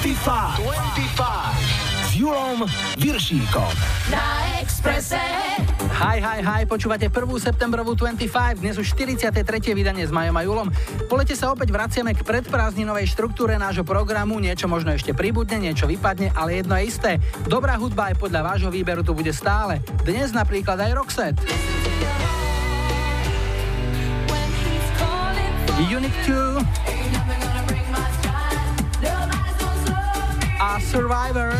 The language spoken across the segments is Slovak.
25. 25. S Julom Viršíkom. Na Expresse. Hi, hi, hi, počúvate 1. septembrovú 25, dnes už 43. vydanie s Majom a Julom. Po lete sa opäť vraciame k predprázdninovej štruktúre nášho programu, niečo možno ešte pribudne, niečo vypadne, ale jedno je isté. Dobrá hudba aj podľa vášho výberu tu bude stále. Dnes napríklad aj Roxette. Unit 2 a Survivor.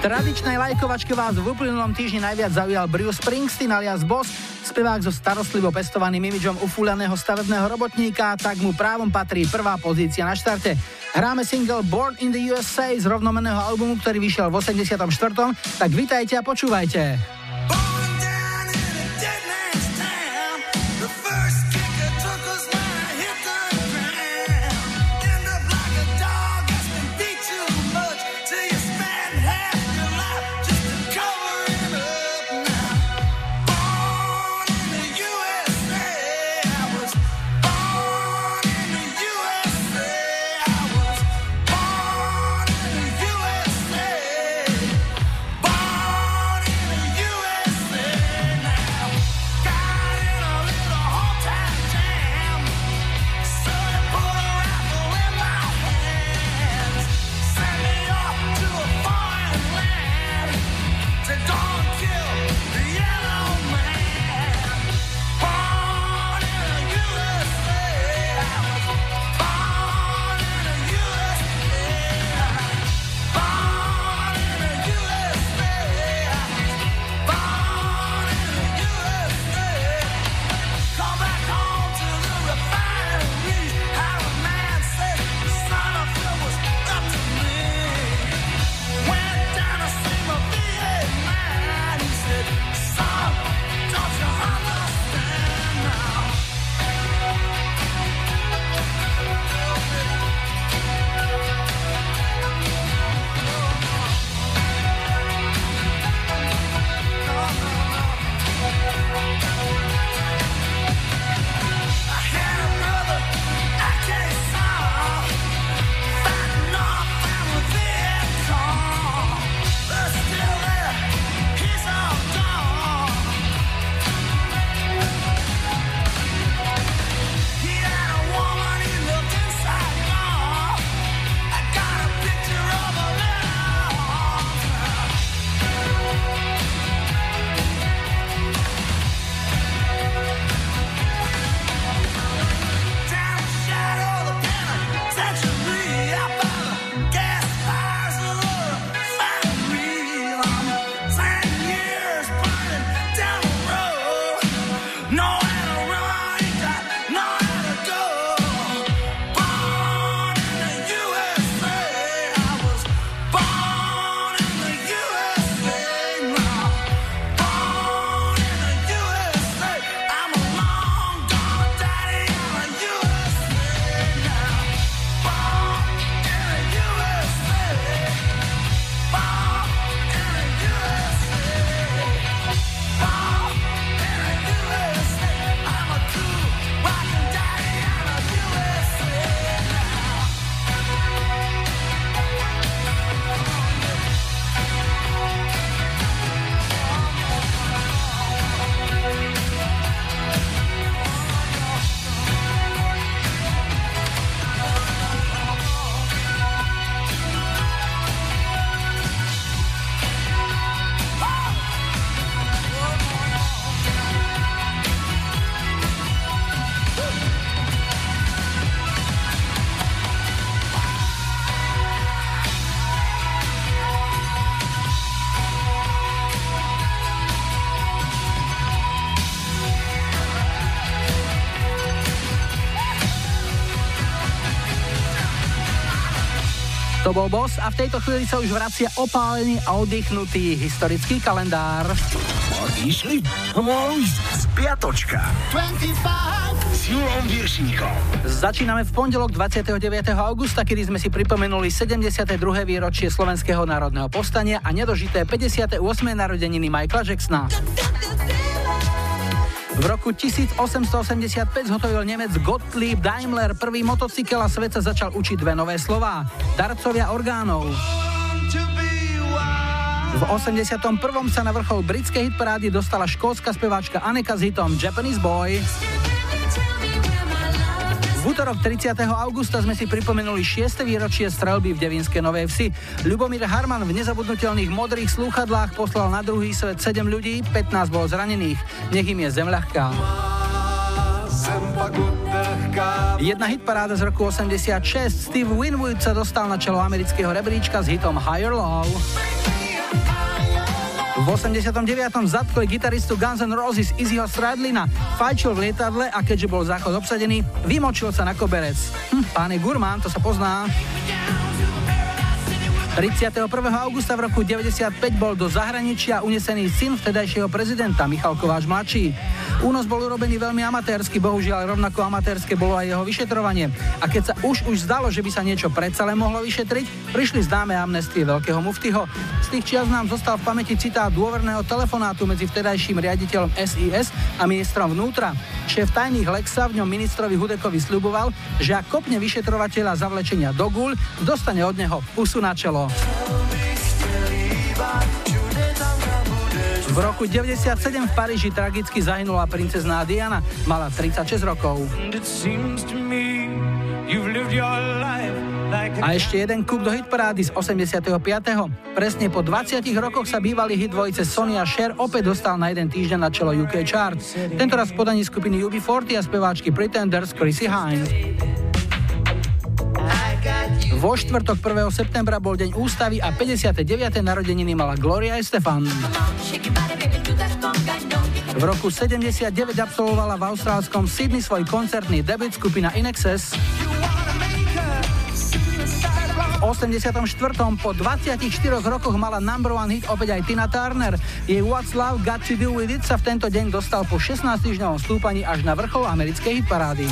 tradičnej lajkovačke vás v uplynulom týždni najviac zaujal Bruce Springsteen alias Boss, spevák so starostlivo pestovaným imidžom ufúľaného stavebného robotníka, tak mu právom patrí prvá pozícia na štarte. Hráme single Born in the USA z rovnomenného albumu, ktorý vyšiel v 84. Tak vitajte a počúvajte. To bol Boss a v tejto chvíli sa už vracia opálený a oddychnutý historický kalendár. Išli? Spiatočka. 25 s Julom Viršníkom. Začíname v pondelok 29. augusta, kedy sme si pripomenuli 72. výročie Slovenského národného povstania a nedožité 58. narodeniny Michaela Jacksona. V roku 1885 zhotovil Nemec Gottlieb Daimler prvý motocykel a svet sa začal učiť dve nové slová. Darcovia orgánov. V 81. sa na vrchol britskej hitparády dostala škótska speváčka Aneka s hitom Japanese Boy. V útorok 30. augusta sme si pripomenuli 6. výročie strelby v Devinskej Novej Vsi. Ľubomír Harman v nezabudnutelných modrých slúchadlách poslal na druhý svet 7 ľudí, 15 bolo zranených. Nech im je zem ľahká. Jedna hitparáda z roku 86. Steve Winwood sa dostal na čelo amerického rebríčka s hitom Higher Low. V 89. zatkli gitaristu Guns N' Roses Izzyho Stradlina, fajčil v lietadle a keďže bol záchod obsadený, vymočil sa na koberec. Hm, pán je gurmán, to sa pozná. 31. augusta v roku 95 bol do zahraničia unesený syn vtedajšieho prezidenta Michal Kováč mladší. Únos bol urobený veľmi amatérsky, bohužiaľ rovnako amatérske bolo aj jeho vyšetrovanie. A keď sa už už zdalo, že by sa niečo predsa len mohlo vyšetriť, prišli známe amnestie veľkého muftyho. Z tých čias nám zostal v pamäti citát dôverného telefonátu medzi vtedajším riaditeľom SIS a ministrom vnútra. Šéf tajných Lexa v ňom ministrovi Hudekovi sľuboval, že ak kopne vyšetrovateľa zavlečenia do gul, dostane od neho pusu na čelo. V roku 97 v Paríži tragicky zahynula princezná Diana. Mala 36 rokov. A ešte jeden kúp do hitparády z 85. Presne po 20 rokoch sa bývalý hit dvojice Sonia Cher opäť dostal na jeden týždeň na čelo UK chart. Tentoraz v podaní skupiny UB40 a speváčky Pretenders Chrissy Hines. Vo štvrtok 1. septembra bol deň ústavy a 59. narodeniny mala Gloria Estefan. V roku 79 absolvovala v austrálskom Sydney svoj koncertný debut skupina Inexes. V 84. po 24 rokoch mala number one hit opäť aj Tina Turner. Jej What's Love Got To Do With It sa v tento deň dostal po 16 týždňovom stúpaní až na vrchol americkej hitparády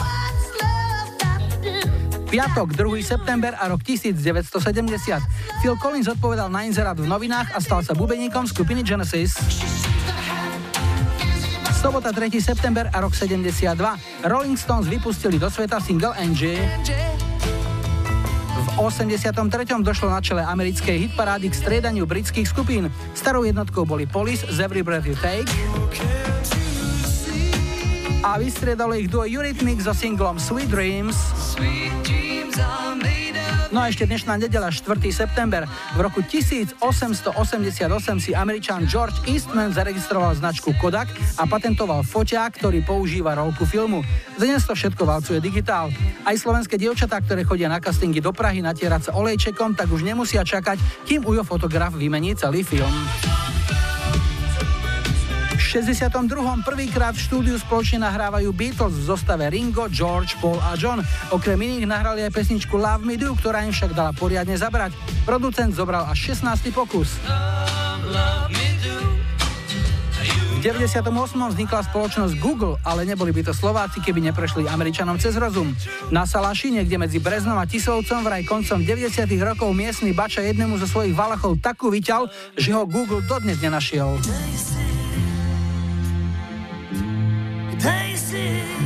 piatok, 2. september a rok 1970. Phil Collins odpovedal na inzerát v novinách a stal sa bubeníkom skupiny Genesis. Sobota 3. september a rok 72. Rolling Stones vypustili do sveta single Angie. V 83. došlo na čele americkej hitparády k striedaniu britských skupín. Starou jednotkou boli Police z Every Breath You Take a vystriedalo ich duo Eurythmics so singlom Sweet Dreams. No a ešte dnešná nedela, 4. september. V roku 1888 si američan George Eastman zaregistroval značku Kodak a patentoval foťák, ktorý používa rolku filmu. Dnes to všetko valcuje digitál. Aj slovenské dievčatá, ktoré chodia na castingy do Prahy natierať sa olejčekom, tak už nemusia čakať, kým ujo fotograf vymení celý film. 62. prvýkrát v štúdiu spoločne nahrávajú Beatles v zostave Ringo, George, Paul a John. Okrem iných nahrali aj pesničku Love Me Do, ktorá im však dala poriadne zabrať. Producent zobral až 16. pokus. V 98. vznikla spoločnosť Google, ale neboli by to Slováci, keby neprešli Američanom cez rozum. Na Salaši, niekde medzi Breznom a Tisovcom, vraj koncom 90. rokov miestny bača jednému zo svojich valachov takú vyťal, že ho Google dodnes nenašiel.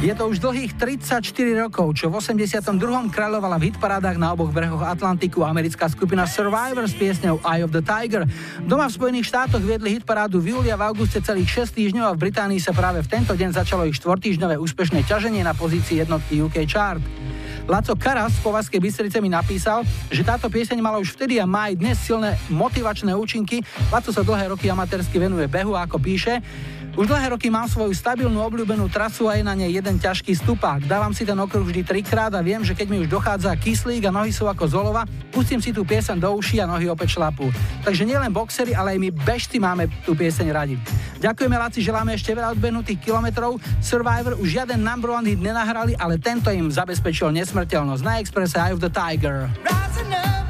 Je to už dlhých 34 rokov, čo v 82. kráľovala v hitparádach na oboch brehoch Atlantiku americká skupina Survivor s piesňou Eye of the Tiger. Doma v Spojených štátoch viedli hitparádu v júli a v auguste celých 6 týždňov a v Británii sa práve v tento deň začalo ich štvortýždňové úspešné ťaženie na pozícii jednotky UK Chart. Laco Karas z Povazkej Bystrice mi napísal, že táto pieseň mala už vtedy a má aj dnes silné motivačné účinky. Laco sa dlhé roky amatérsky venuje behu, ako píše. Už dlhé roky mám svoju stabilnú obľúbenú trasu a je na nej jeden ťažký stupák. Dávam si ten okruh vždy trikrát a viem, že keď mi už dochádza kyslík a nohy sú ako zolova, pustím si tú pieseň do uší a nohy opäť šlapú. Takže nielen boxery, ale aj my bežci máme tú pieseň radi. Ďakujeme Laci, želáme ešte veľa odbehnutých kilometrov. Survivor už žiaden number one hit nenahrali, ale tento im zabezpečil nesmrteľnosť na Expresse Eye of the Tiger. Rising up.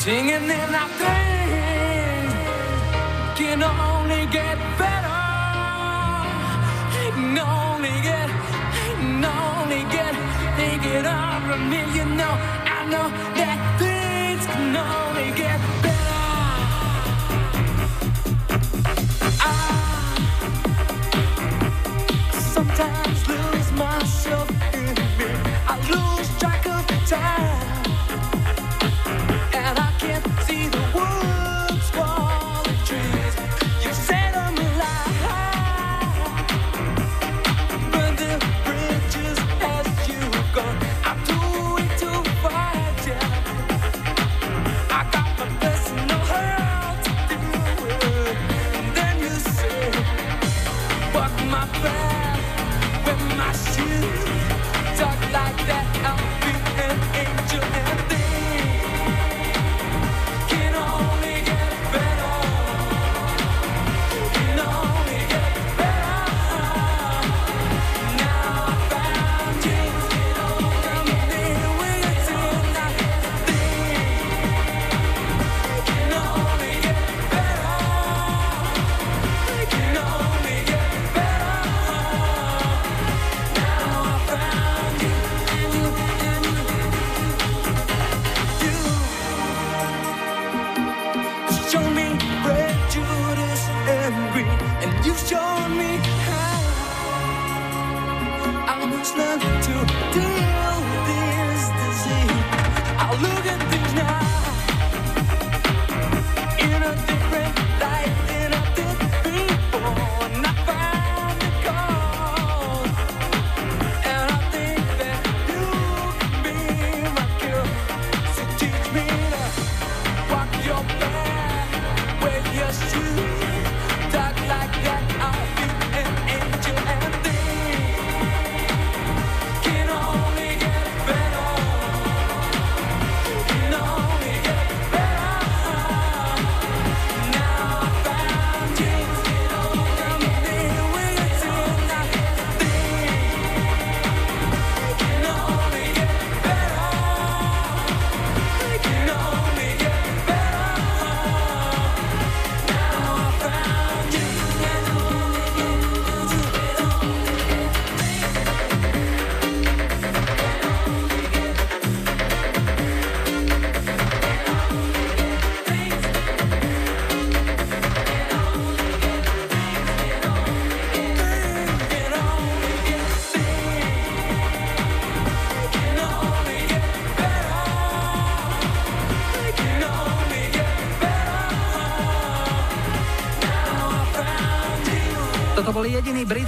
Singing in our thing can only get better. It Can only get, it can only get, thinking of me. You know, I know that things can only get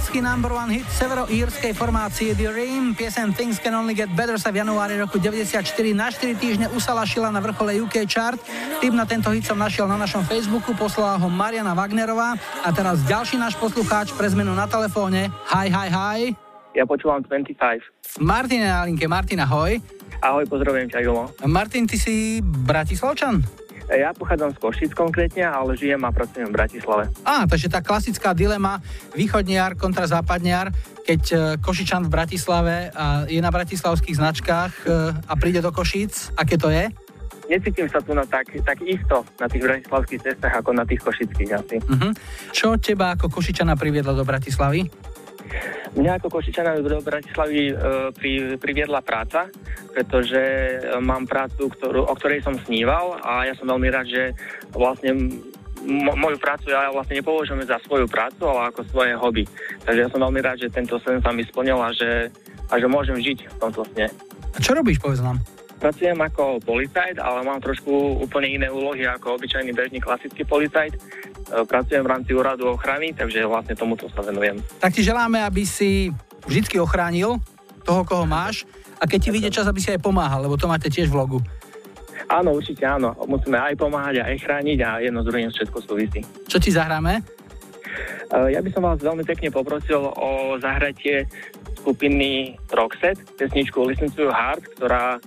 britský number one hit severoírskej formácie The Ream. Piesen Things Can Only Get Better sa v januári roku 94 na 4 týždne usalašila na vrchole UK chart. Tým na tento hit som našiel na našom Facebooku, poslala ho Mariana Wagnerová. A teraz ďalší náš poslucháč pre zmenu na telefóne. Hi, hi, hi. Ja počúvam 25. Martin je na linke. Martin, ahoj. Ahoj, pozdravujem ťa, Julo. Martin, ty si Bratislavčan? Ja pochádzam z Košic konkrétne, ale žijem a pracujem v Bratislave. Á, takže tá klasická dilema východniar kontra západniar, keď e, Košičan v Bratislave a je na bratislavských značkách e, a príde do Košíc, aké to je? Necítim sa tu na tak, tak isto na tých bratislavských cestách, ako na tých košických asi. Uh-huh. Čo teba ako Košičana priviedla do Bratislavy? Mňa ako Košičana do Bratislavy e, pri, priviedla práca, pretože e, mám prácu, ktorú, o ktorej som sníval a ja som veľmi rád, že vlastne m- moju prácu ja vlastne nepovažujem za svoju prácu, ale ako svoje hobby. Takže ja som veľmi rád, že tento sen sa mi splnil a že, a že môžem žiť v tomto sne. A čo robíš, povedz nám? Pracujem ako policajt, ale mám trošku úplne iné úlohy ako obyčajný bežný klasický policajt. E, Pracujem v rámci úradu ochrany, takže vlastne tomuto sa venujem. Tak ti želáme, aby si vždy ochránil toho, koho máš A keď ti vyjde čas, aby si aj pomáhal, lebo to máte tiež v logu. Áno, určite áno. Musíme aj pomáhať, aj chrániť a jedno z druhým všetko súvisí. Čo ti zahráme? Uh, Ja by som vás veľmi pekne poprosil o zahratie skupiny Roxette, pesničku Listen to Heart, ktorá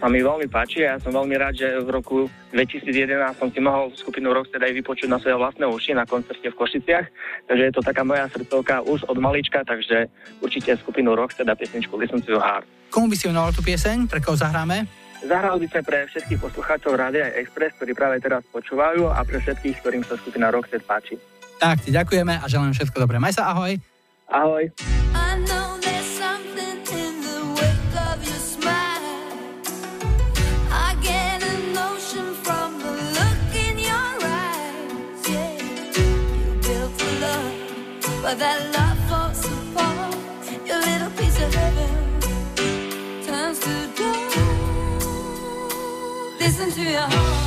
sa mi veľmi páči a ja som veľmi rád, že v roku 2011 som si mohol skupinu Roxette aj vypočuť na svoje vlastné uši na koncerte v Košiciach, takže je to taká moja srdcovka už od malička, takže určite skupinu Roxette a pesničku Listen to Your Heart. Komu by si venoval tú pieseň? Pre koho zahráme? Zahrali by sme pre všetkých poslucháčov Rádia Express, ktorí práve teraz počúvajú a pre všetkých, ktorým sa skupina Roxette páči. Tak, ti ďakujeme a želám všetko dobré. Maj sa, ahoj. Ahoj. I know but that love falls apart. Your little piece of heaven turns to dust. Listen to your heart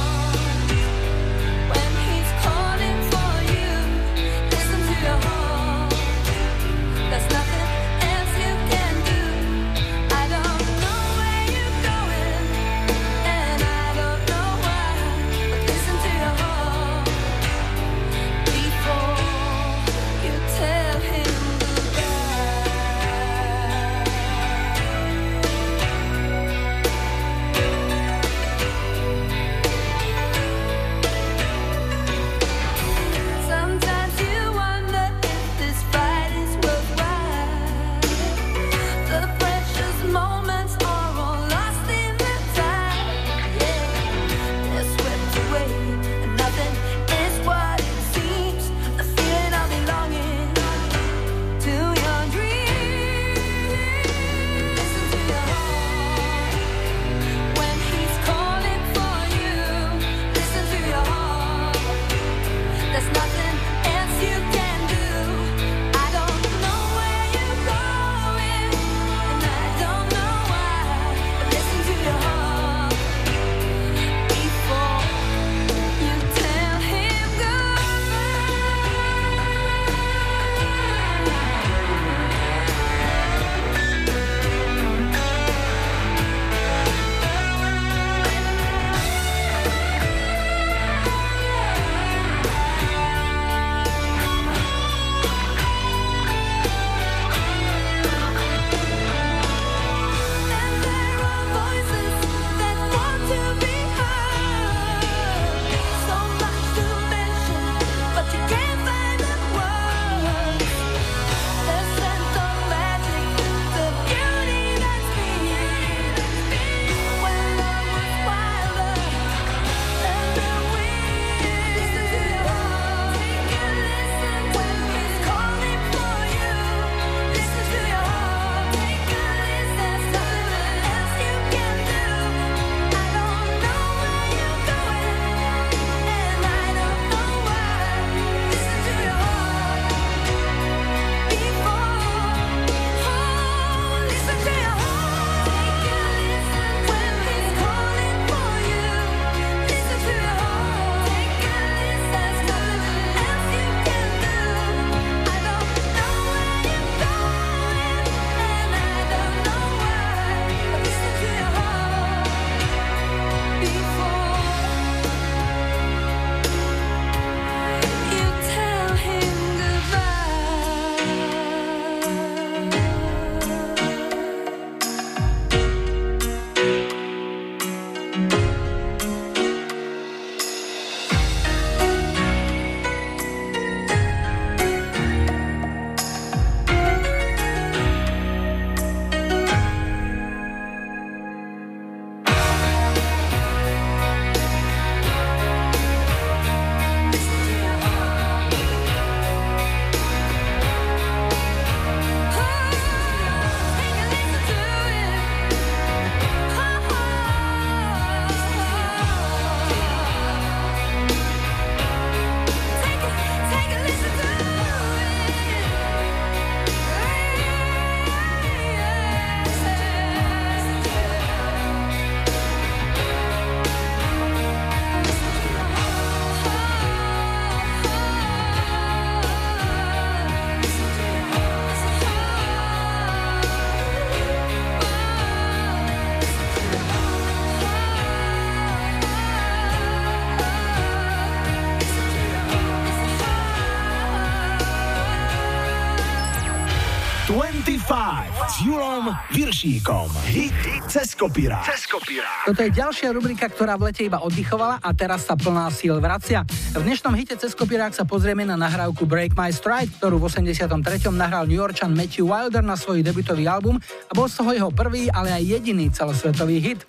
Viršíkom. Hit cez kopírák. Cez kopírák. Toto je ďalšia rubrika, ktorá v lete iba oddychovala a teraz sa plná síl vracia. V dnešnom hite cez kopírák sa pozrieme na nahrávku Break My Stride, ktorú v 83. nahral New Yorkčan Matthew Wilder na svoj debutový album a bol z toho jeho prvý, ale aj jediný celosvetový hit.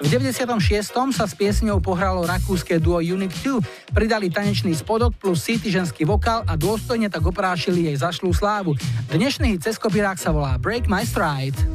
V 96. sa s piesňou pohralo rakúske duo Unique 2, pridali tanečný spodok plus city ženský vokál a dôstojne tak oprášili jej zašlú slávu. Dnešný hit cez kopírák sa volá Break My Stride.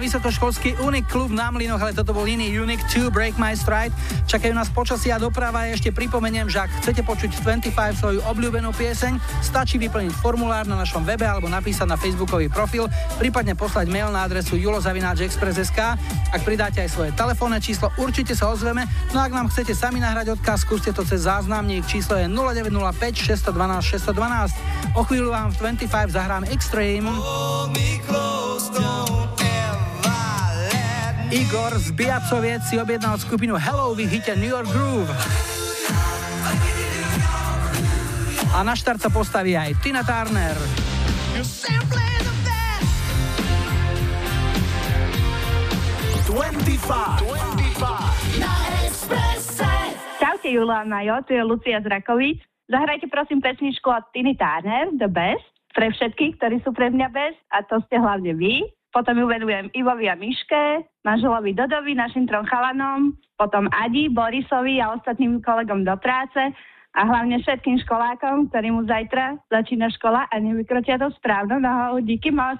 Na vysokoškolský Unique klub na Mlinoch, ale toto bol iný Unique 2 Break My Stride. Čakajú nás počasia a doprava ešte pripomeniem, že ak chcete počuť 25 svoju obľúbenú pieseň, stačí vyplniť formulár na našom webe alebo napísať na facebookový profil, prípadne poslať mail na adresu julozavináčexpress.sk. Ak pridáte aj svoje telefónne číslo, určite sa ozveme. No a ak nám chcete sami nahrať odkaz, skúste to cez záznamník. Číslo je 0905 612 612. O chvíľu vám v 25 zahrám Extreme. Igor z Biacoviec si objednal skupinu Hello v hite New York Groove. A na štart sa postaví aj Tina Turner. Čaute Julo a Majo, tu je Lucia z Rakovic. Zahrajte prosím pesničku od Tiny Turner, The Best, pre všetkých, ktorí sú pre mňa best, a to ste hlavne vy. Potom ju venujem Ivovi a Miške, manželovi Dodovi, našim trom chalanom, potom Adi, Borisovi a ostatným kolegom do práce a hlavne všetkým školákom, ktorým zajtra začína škola a nevykročia to správno nohou. Díky moc,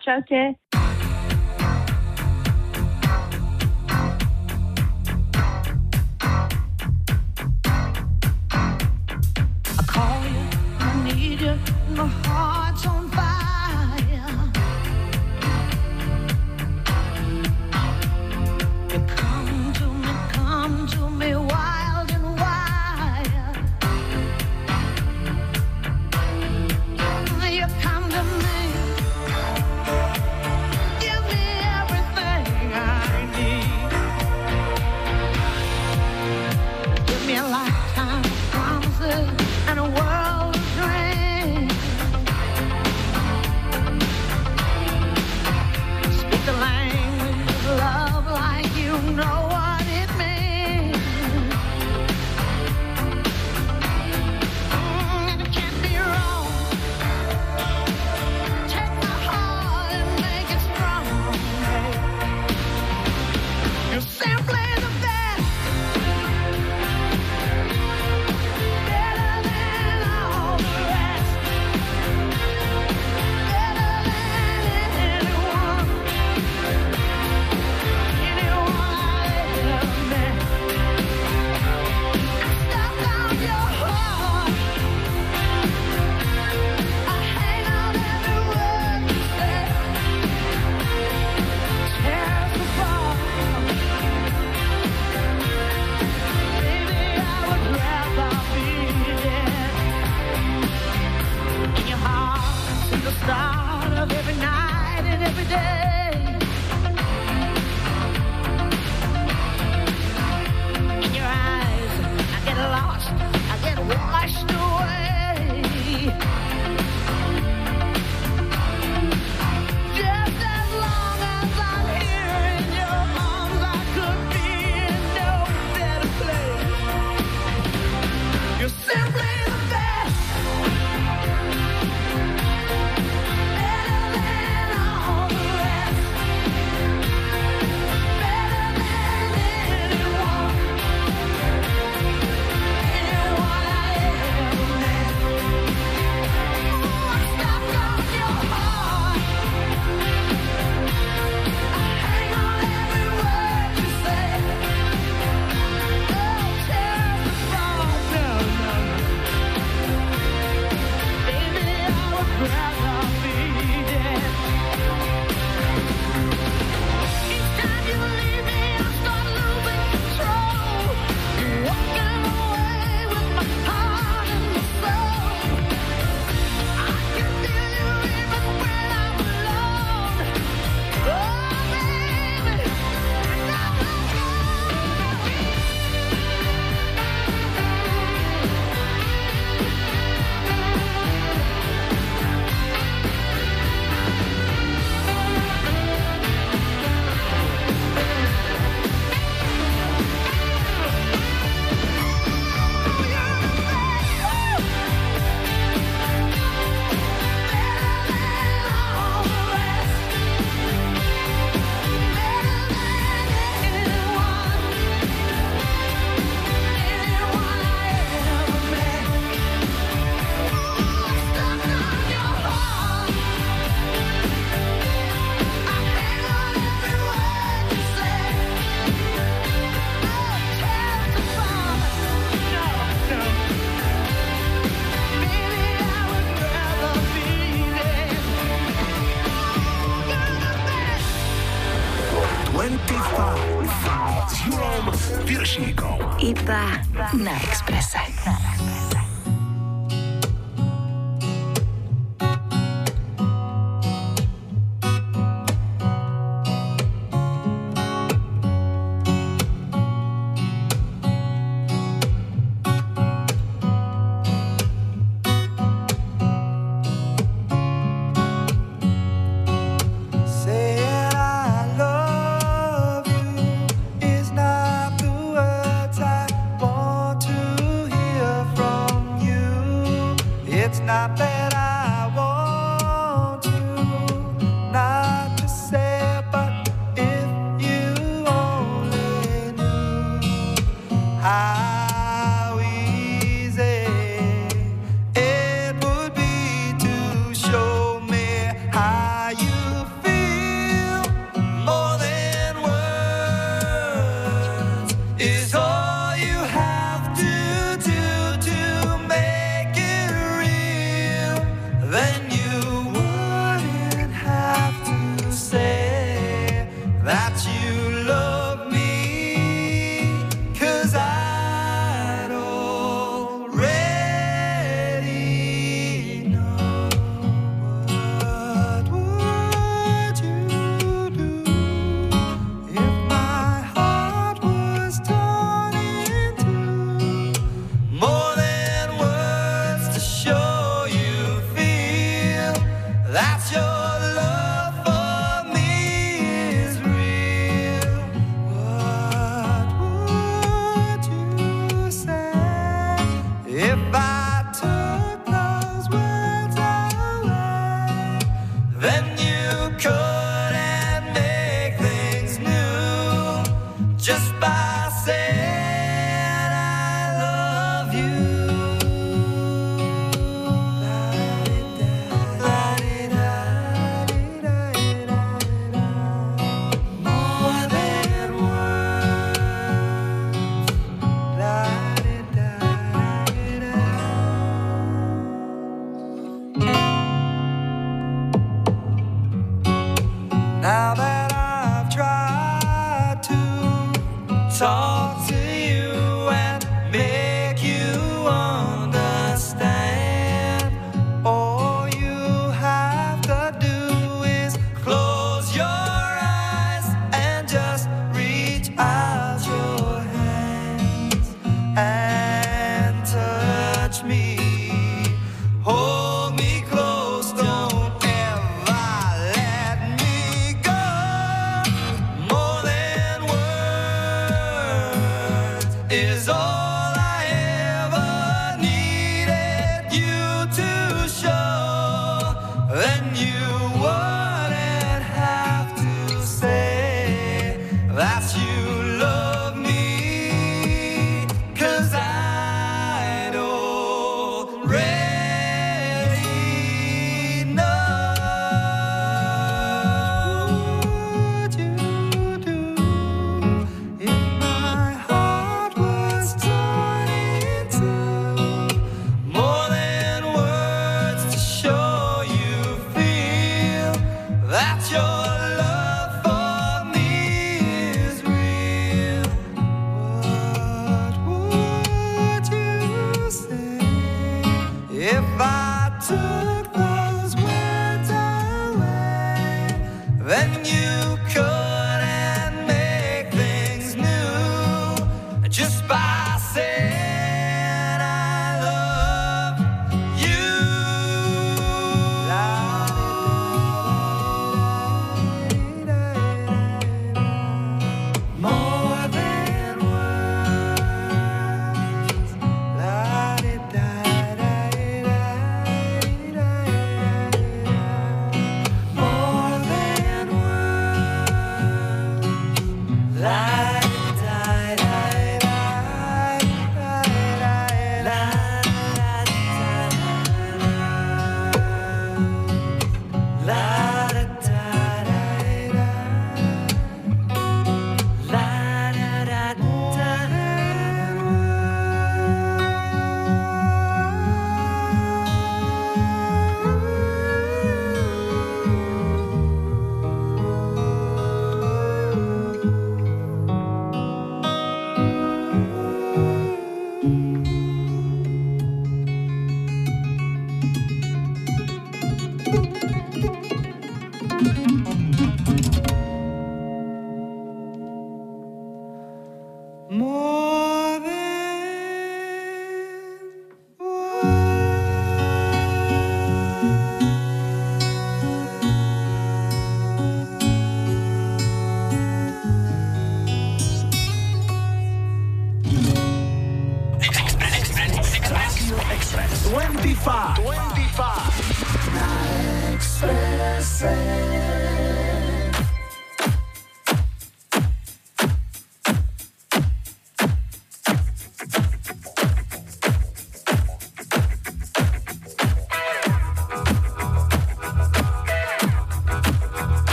Now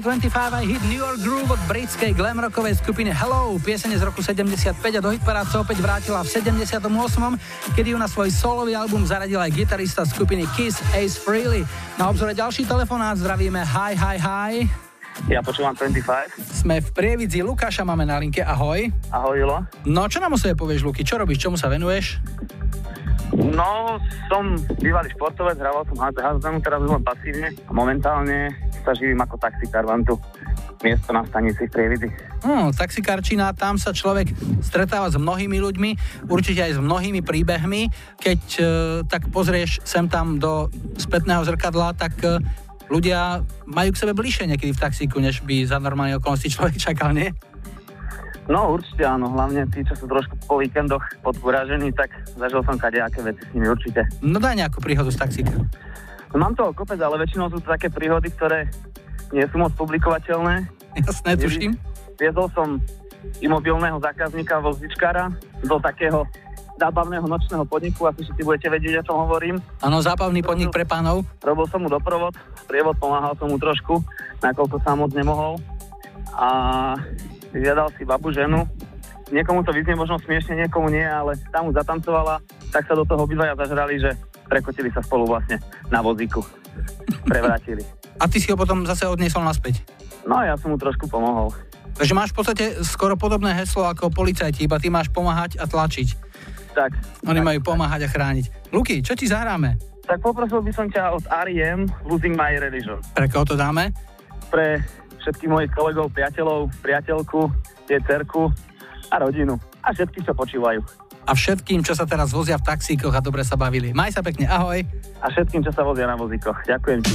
25 aj hit New York Groove od britskej glam rockovej skupiny Hello. Piesene z roku 75 a do hitparád sa opäť vrátila v 78. kedy ju na svoj solový album zaradil aj gitarista skupiny Kiss Ace Frehley. Na obzore ďalší telefonát zdravíme Hi, hi, hi. Ja počúvam 25. Sme v Prievidzi, Lukáša máme na linke, ahoj. Ahoj, Julo. No čo nám o sebe povieš, Luky, čo robíš, čomu sa venuješ? No, som bývalý športovec, hrával som hádzanú, teraz už len pasívne. Momentálne sa živím ako taxikár, mám tu miesto na stanici v Prievidzi. Hm, taxikárčina, tam sa človek stretáva s mnohými ľuďmi, určite aj s mnohými príbehmi. Keď e, tak pozrieš sem tam do spätného zrkadla, tak e, ľudia majú k sebe bližšie niekedy v taxíku, než by za normálne okolnosti človek čakal, nie? No určite áno, hlavne tí, čo sú trošku po víkendoch podúražení, tak zažil som kadejaké veci s nimi určite. No daj nejakú príhodu z taxíka. No, mám toho kopec, ale väčšinou sú to také príhody, ktoré nie sú moc publikovateľné. Jasné, tuším. Viezol som imobilného zákazníka vozdičkára do takého zábavného nočného podniku, asi všetci budete vedieť, o čom hovorím. Áno, zábavný podnik pre pánov. Robil som mu doprovod, prievod, pomáhal som mu trošku, nakoľko sám moc nemohol. A vyžiadal si babu ženu. Niekomu to vyznie možno smiešne, niekomu nie, ale tam mu zatancovala, tak sa do toho obidvaja zažrali, že prekotili sa spolu vlastne na vozíku. Prevrátili. A ty si ho potom zase odniesol naspäť. No ja som mu trošku pomohol. Takže máš v podstate skoro podobné heslo ako policajti, iba ty máš pomáhať a tlačiť. Tak. Oni majú pomáhať a chrániť. Luky, čo ti zahráme? Tak poprosil by som ťa od R.E.M. Losing My Religion. Pre koho to dáme? Pre všetkých mojich kolegov, priateľov, priateľku, tie cerku a rodinu. A všetkých, čo počúvajú. A všetkým, čo sa teraz vozia v taxíkoch a dobre sa bavili. Maj sa pekne, ahoj. A všetkým, čo sa vozia na vozíkoch. Ďakujem ti.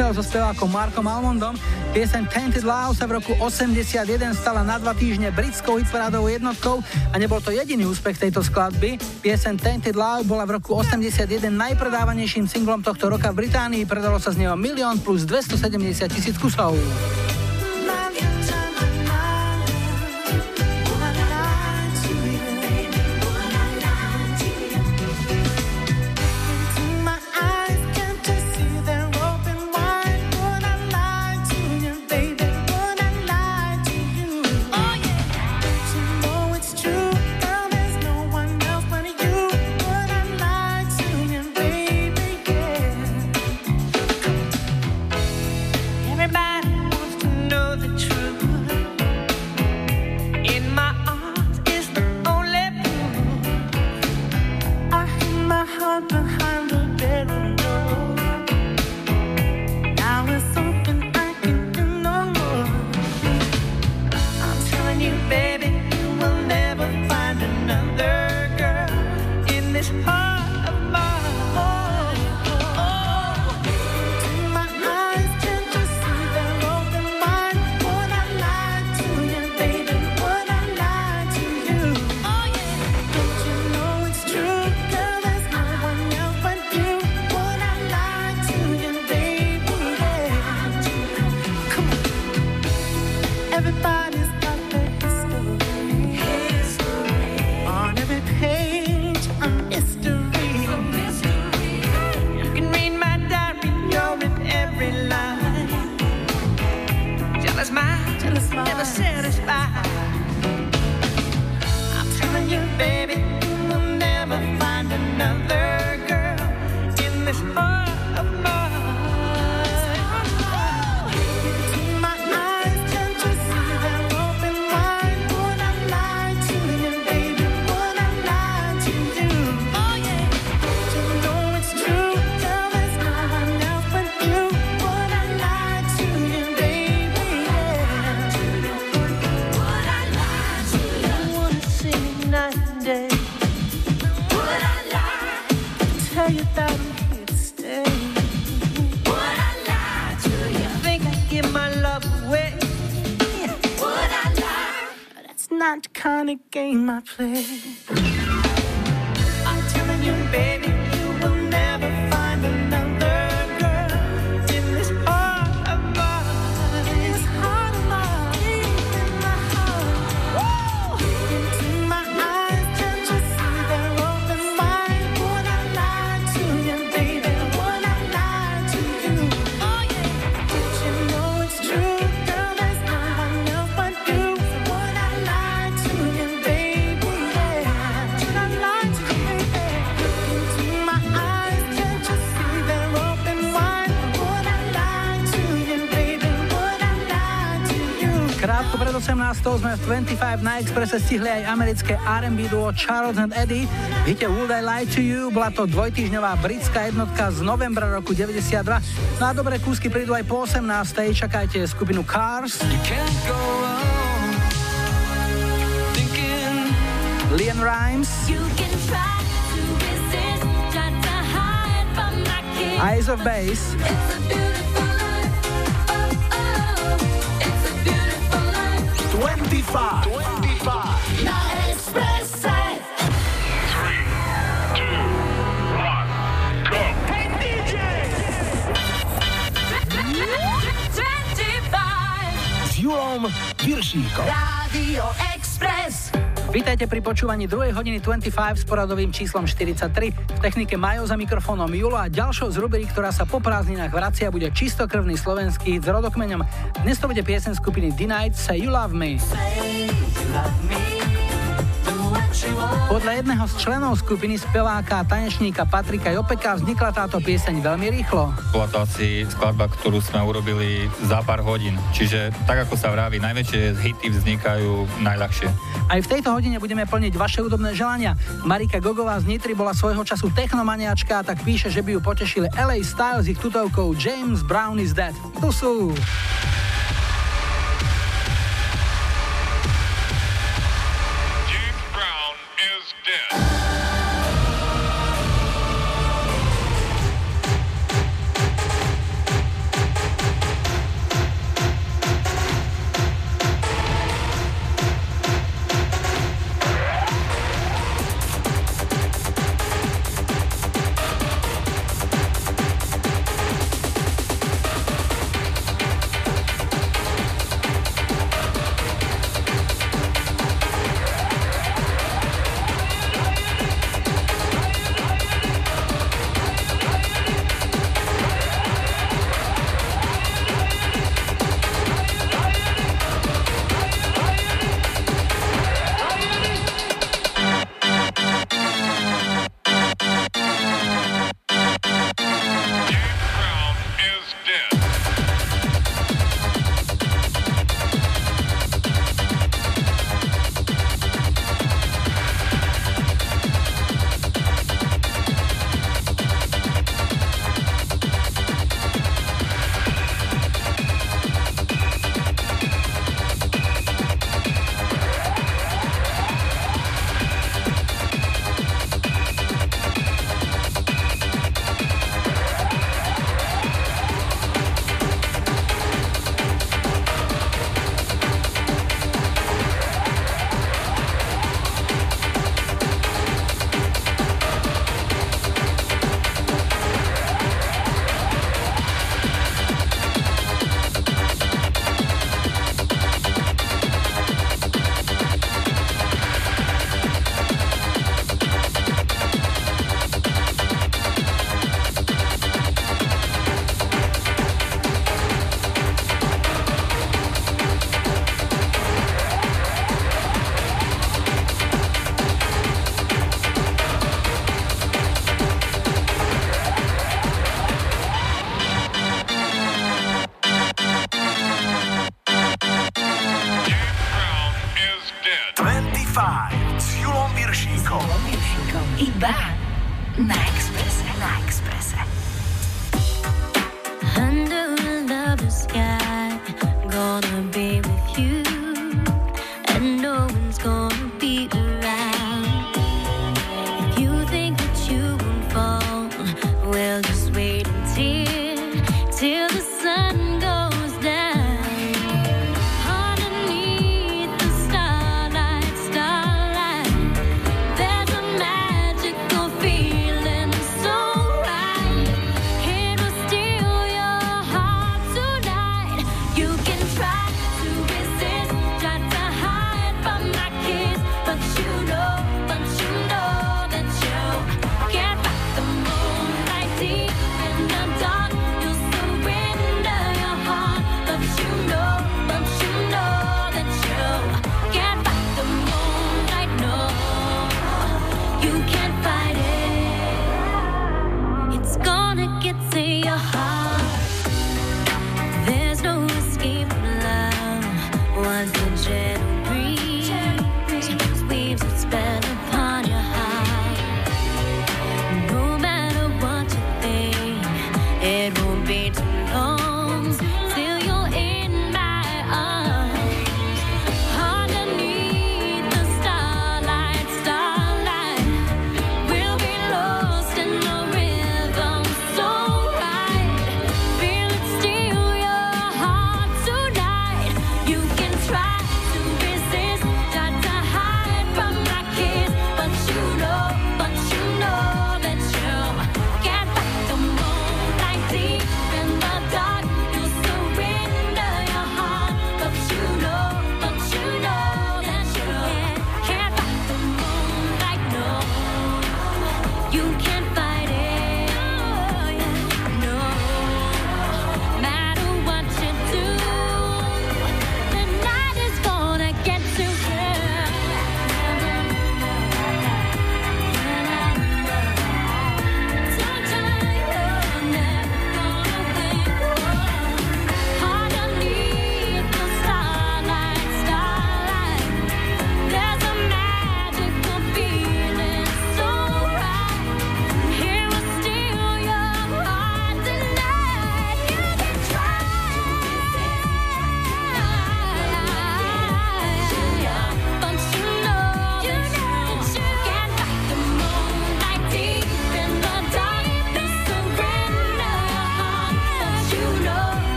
Excel so spevákom Markom Almondom. Pieseň Tainted Love sa v roku 81 stala na dva týždne britskou hitparádovou jednotkou a nebol to jediný úspech tejto skladby. Pieseň Tainted Love bola v roku 81 najpredávanejším singlom tohto roka v Británii, predalo sa z neho milión plus 270 tisíc kusov. not the kind of game I play. 12. sme v 25 na Expresse stihli aj americké R&B duo Charles and Eddie. Víte Would I Lie to You? Bola to dvojtýždňová britská jednotka z novembra roku 92. No a dobré kúsky prídu aj po 18. Čakajte skupinu Cars. Leon Rimes. Eyes of Bass. 25. 25. La Express. Three, two, one, go. DJ. 25. Radio Express. Vítajte pri počúvaní 2. hodiny 25 s poradovým číslom 43. V technike Majo za mikrofónom Julo a ďalšou z rubriky, ktorá sa po prázdninách vracia, bude čistokrvný slovenský s rodokmeňom. Dnes to bude piesen skupiny The Say You Love Me. Say you love me. Podľa jedného z členov skupiny speváka a tanečníka Patrika Jopeka vznikla táto pieseň veľmi rýchlo. Bola to asi skladba, ktorú sme urobili za pár hodín. Čiže tak ako sa vraví, najväčšie hity vznikajú najľahšie. Aj v tejto hodine budeme plniť vaše údobné želania. Marika Gogová z Nitry bola svojho času technomaniačka a tak píše, že by ju potešili LA Style s ich tutovkou James Brown is Dead. Tu sú...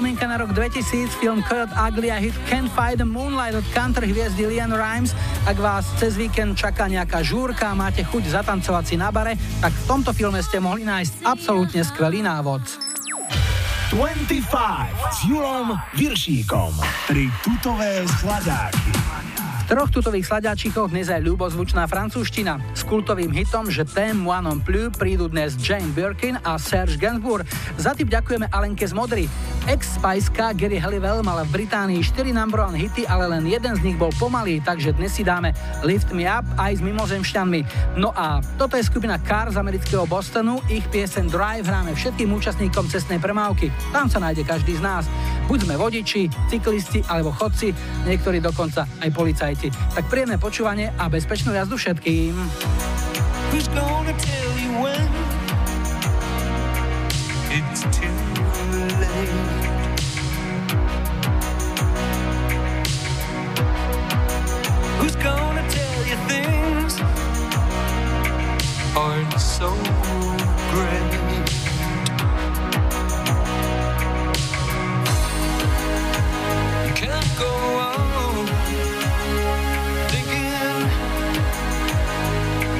spomienka na rok 2000, film Kurt Ugly a hit Can't Fight the Moonlight od country hviezdy Lian Rimes. Ak vás cez víkend čaká nejaká žúrka a máte chuť zatancovať si na bare, tak v tomto filme ste mohli nájsť absolútne skvelý návod. 25 s Julom Viršíkom. Tri tutové sladáky. V troch tutových sladáčikoch dnes aj ľubozvučná francúzština. S kultovým hitom že T'aime moi non plus prídu dnes Jane Birkin a Serge Gainsbourg. Za tým ďakujeme Alenke z Modry. Ex spiceka Gary Halliwell mala v Británii 4 number one hity, ale len jeden z nich bol pomalý, takže dnes si dáme Lift Me Up aj s mimozemšťanmi. No a toto je skupina Car z amerického Bostonu, ich piesen Drive hráme všetkým účastníkom cestnej premávky. Tam sa nájde každý z nás. Buď sme vodiči, cyklisti alebo chodci, niektorí dokonca aj policajti. Tak príjemné počúvanie a bezpečnú jazdu všetkým. Who's gonna tell you when it's too late? Aren't so great? You can't go on thinking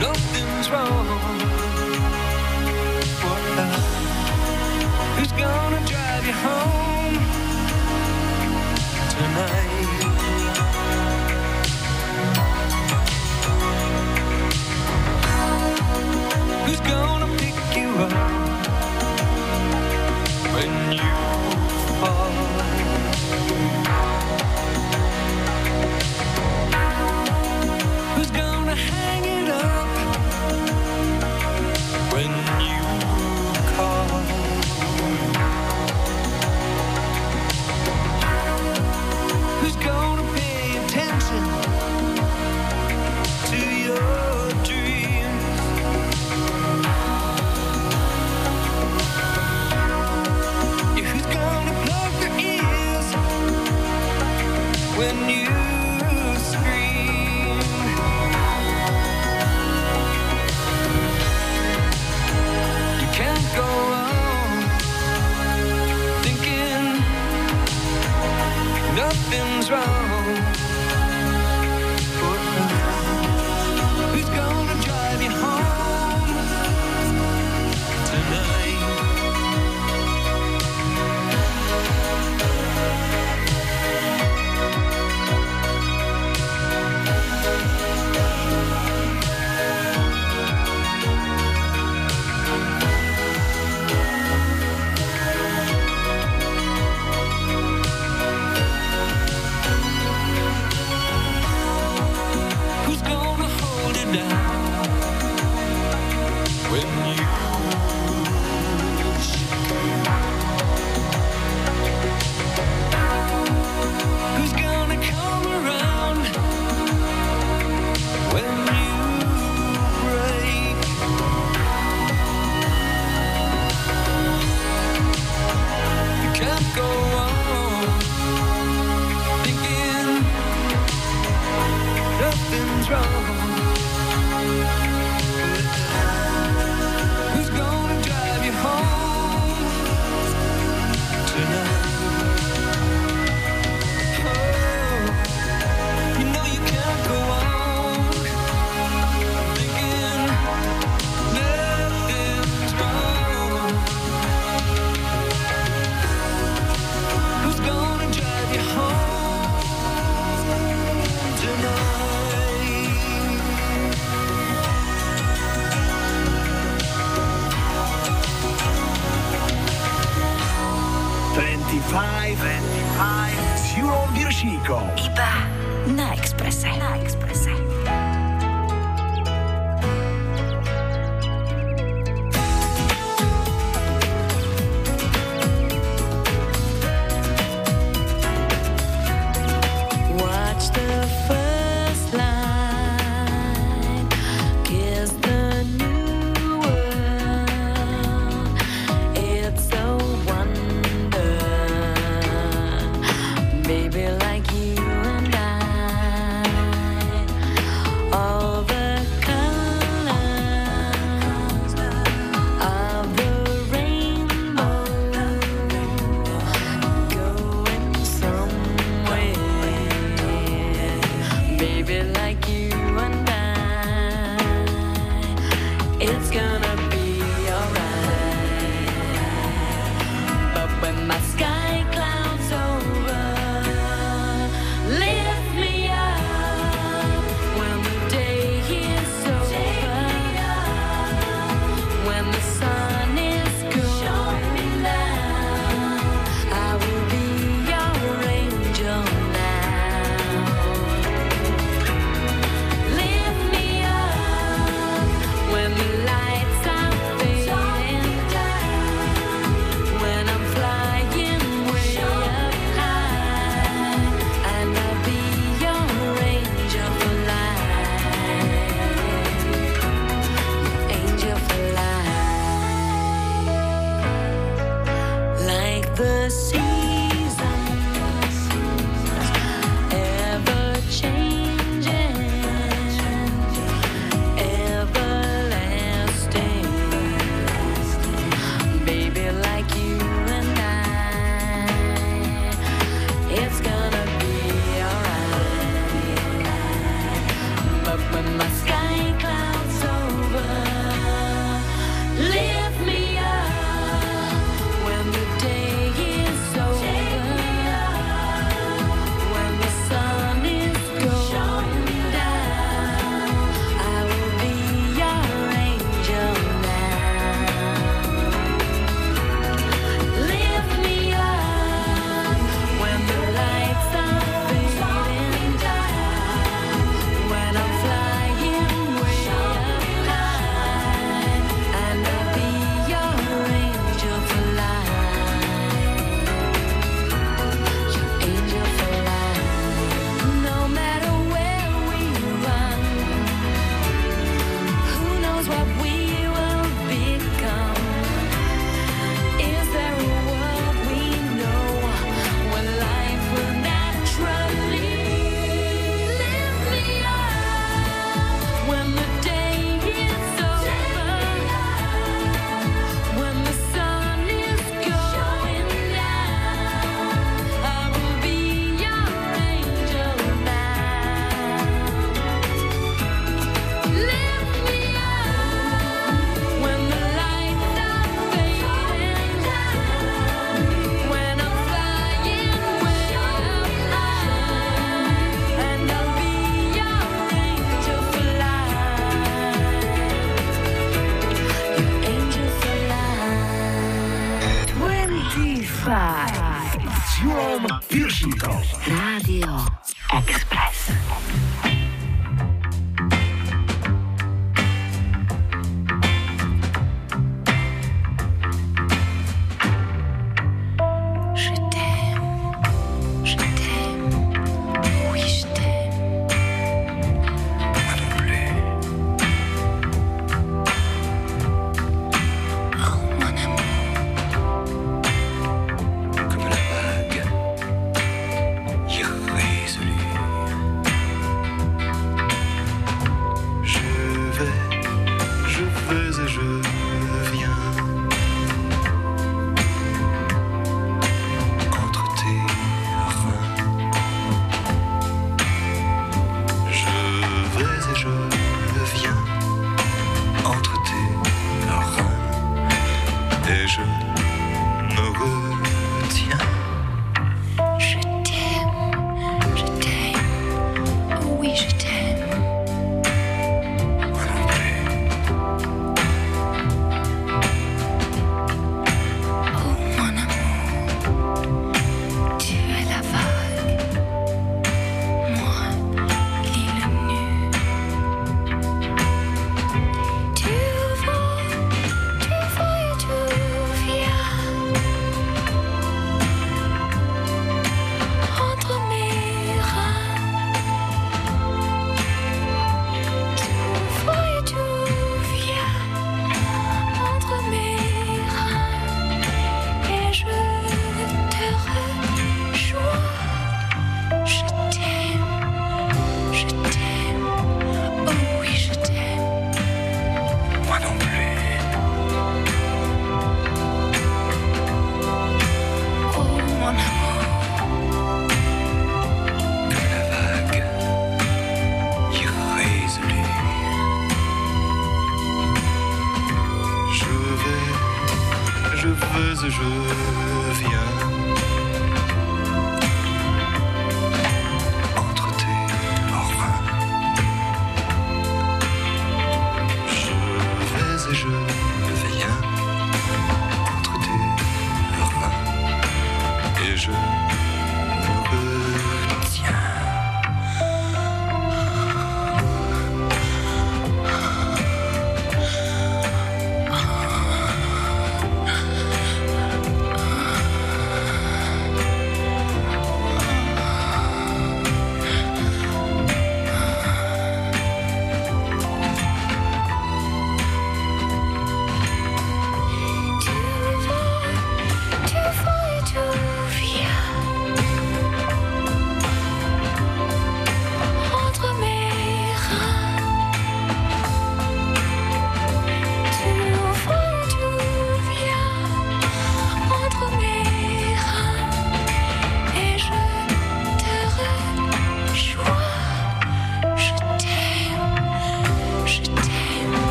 nothing's wrong. What? Who's gonna drive you home Oh.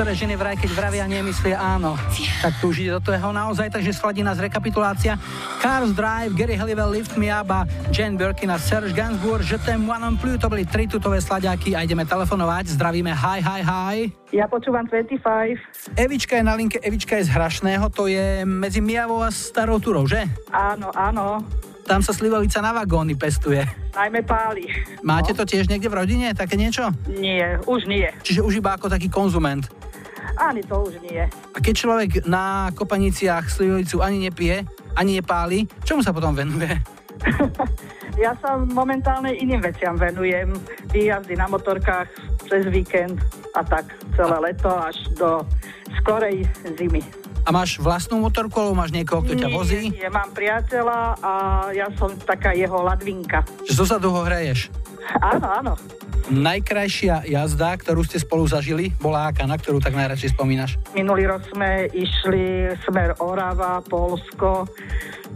Niektoré ženy vraj, keď vravia, nemyslia áno. Tak tu už ide do toho naozaj, takže schladí nás rekapitulácia. Cars Drive, Gary Halliwell, Lift Me Up a Jane Birkin a Serge Gainsbourg, Je t'aime moi non plus, to boli tri tutové sladiaky a ideme telefonovať. Zdravíme, hi, hi, hi. Ja počúvam 25. Evička je na linke, Evička je z Hrašného, to je medzi Mijavou a Starou Turou, že? Áno, áno. Tam sa slivovica na vagóny pestuje. Najmä páli. Máte to tiež niekde v rodine, také niečo? Nie, už nie. Čiže už iba ako taký konzument. Ani to už nie. A keď človek na kopaniciach slivovicu ani nepije, ani nepáli, čomu sa potom venuje? Ja sa momentálne iným veciam venujem. Výjazdy na motorkách cez víkend a tak celé leto až do skorej zimy. A máš vlastnú motorku, alebo máš niekoho, kto ťa vozí? Nie, nie, mám priateľa a ja som taká jeho ladvinka. Že zo zadu ho hreješ. Áno, áno. Najkrajšia jazda, ktorú ste spolu zažili, bola aká, na ktorú tak najradšej spomínaš? Minulý rok sme išli smer Orava, Polsko.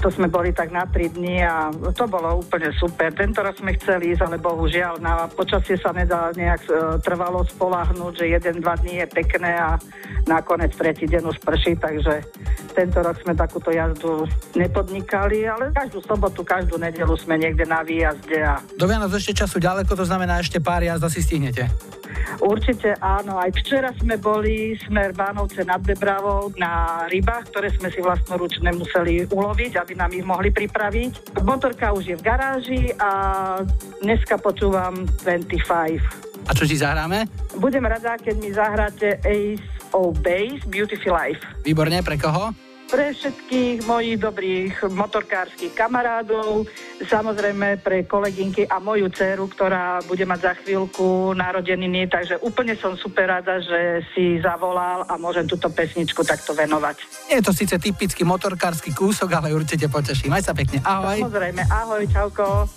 To sme boli tak na 3 dní a to bolo úplne super. Tento rok sme chceli ísť, ale bohužiaľ na počasie sa nedá nejak e, trvalo spolahnúť, že jeden, dva dní je pekné a nakoniec tretí deň už prší, takže tento rok sme takúto jazdu nepodnikali, ale každú sobotu, každú nedelu sme niekde na výjazde a Do Vianoc ešte času ďaleko, to znamená ešte pár jazd asi stihnete. Určite áno. Aj včera sme boli smer Vánovce nad Debravou na rybách, ktoré sme si vlastnoručne museli uloviť, aby nám ich mohli pripraviť. Motorka už je v garáži a dneska počúvam 25. A čo ti zahráme? Budem rada, keď mi zahráte Ace of Base Beautiful Life. Výborne, pre koho? Pre všetkých mojich dobrých motorkárskych kamarádov, samozrejme pre kolegynky a moju dceru, ktorá bude mať za chvíľku narodeniny, takže úplne som super rada, že si zavolal a môžem túto pesničku takto venovať. Je to síce typický motorkársky kúsok, ale určite poteší. Maj sa pekne. Ahoj. Samozrejme, ahoj, čauko.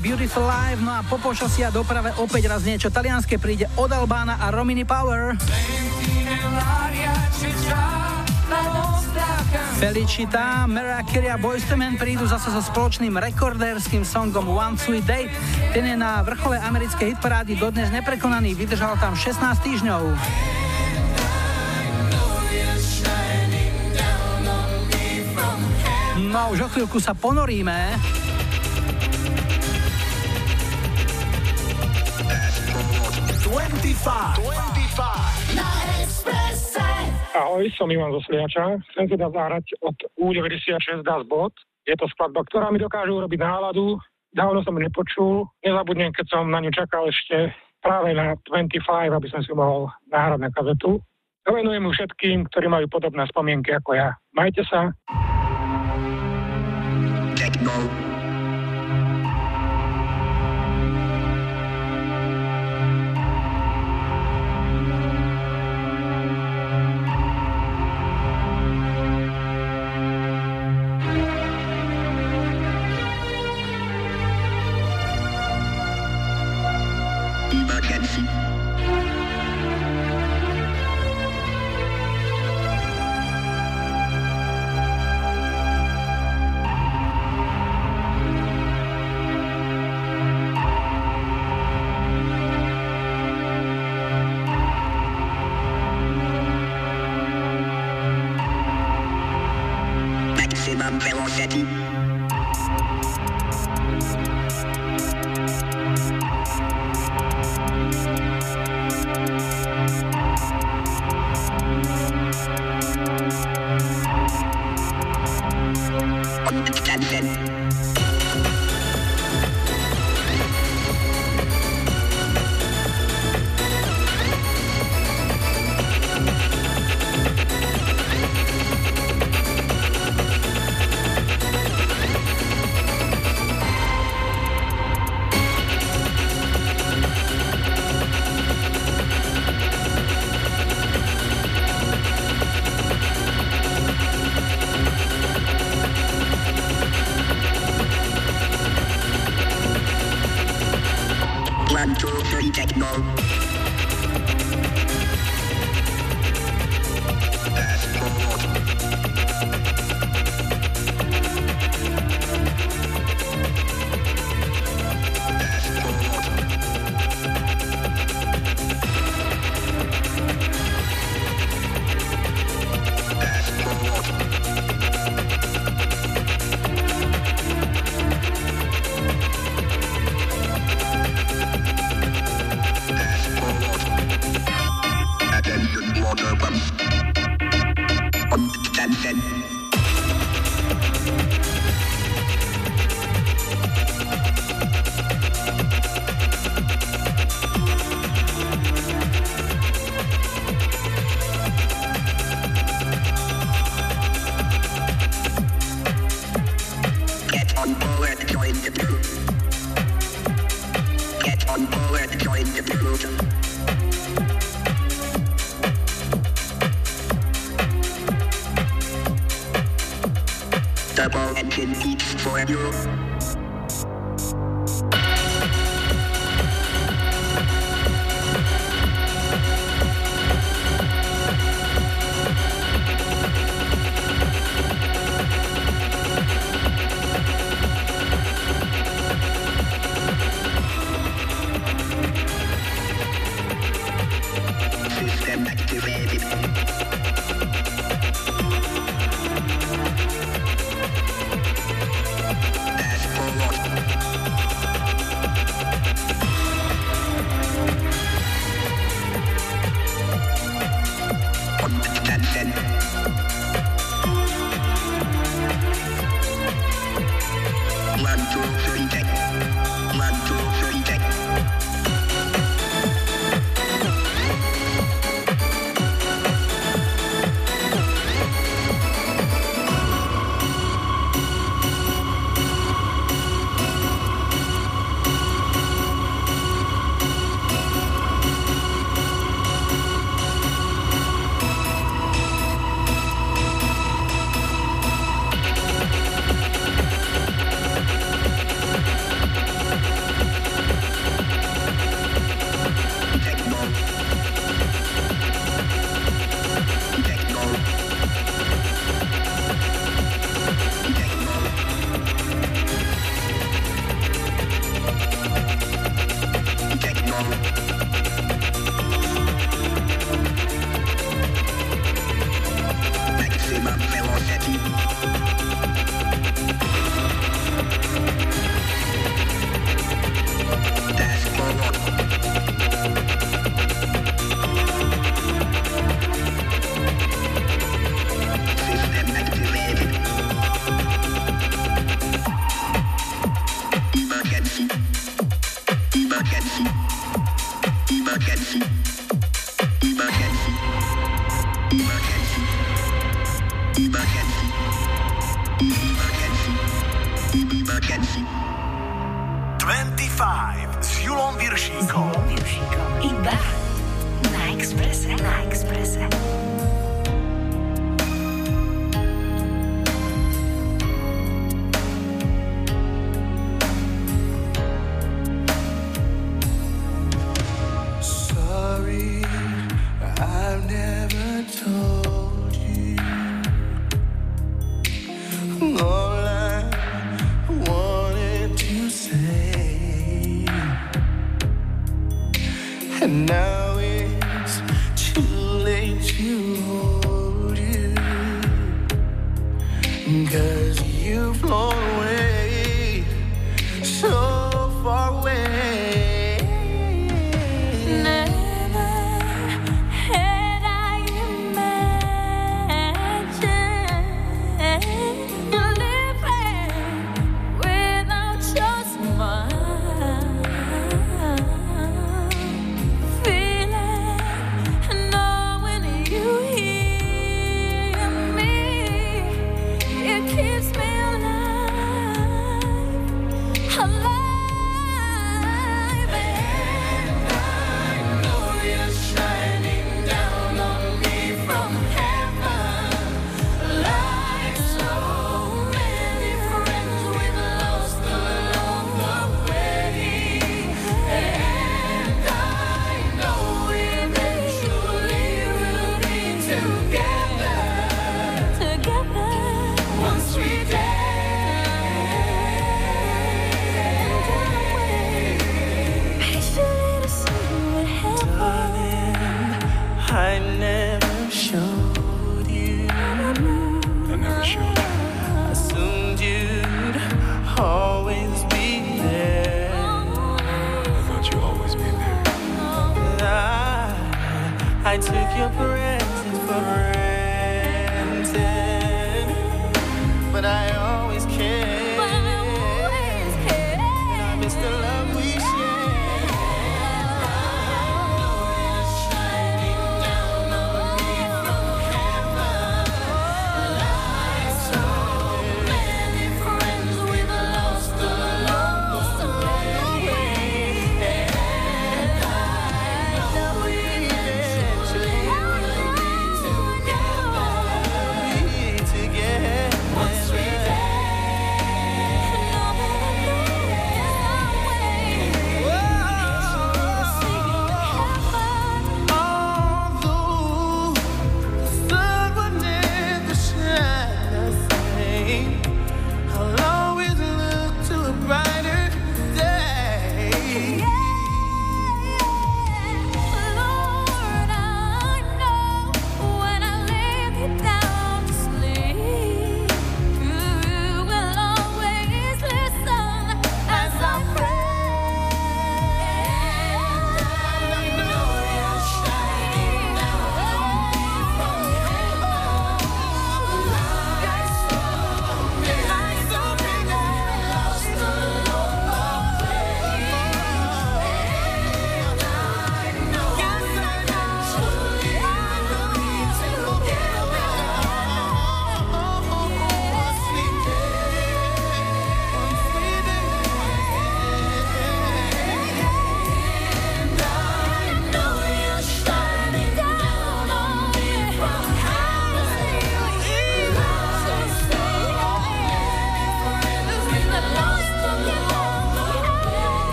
Beautiful Life, no a po počasí doprave opäť raz niečo talianské príde od Albána a Romini Power. Felicita, Mariah Carey a Men prídu zase so spoločným rekordérským songom One Sweet Day. Ten je na vrchole americkej hitparády dodnes neprekonaný, vydržal tam 16 týždňov. No a už o chvíľku sa ponoríme. Twenty-five. Na Express. Ahoj, som Ivan zo Sliača. Chcem teda zahrať od U96 Das Bot. Je to skladba, ktorá mi dokáže urobiť náladu. Dávno som ju nepočul. Nezabudnem, keď som na ňu čakal ešte práve na 25, aby som si mohol nahrať na kazetu. Venujem ju všetkým, ktorí majú podobné spomienky ako ja. Majte sa. Maximum Velocetti.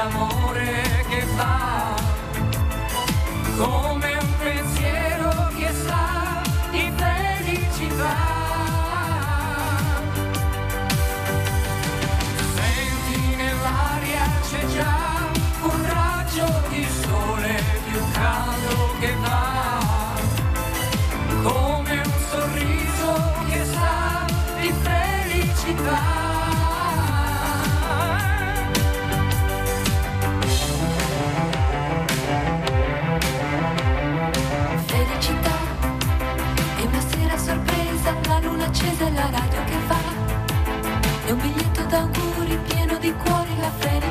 D'amore che va come la radio che va. È un biglietto d'auguri pieno di cuori, la felicità.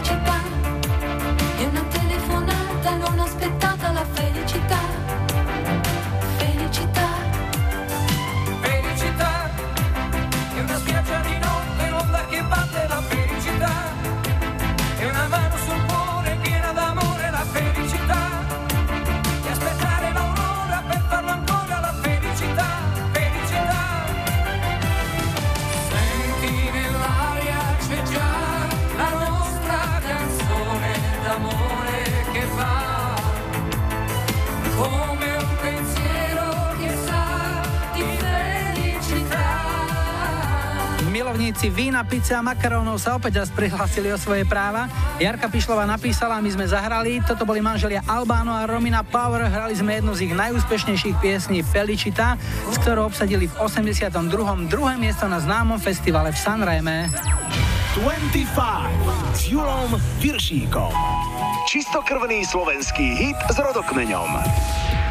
Milovníci vína, pice a makarónov sa opäť raz prihlásili o svoje práva. Jarka Pišlova napísala, my sme zahrali, toto boli manželia Albano a Romina Power, hrali sme jednu z ich najúspešnejších piesní Felicita, s ktorou obsadili v 82. druhé miesto na známom festivale v Sanreme. 25 s Julom Viršíkom. Čistokrvný slovenský hit s rodokmeňom.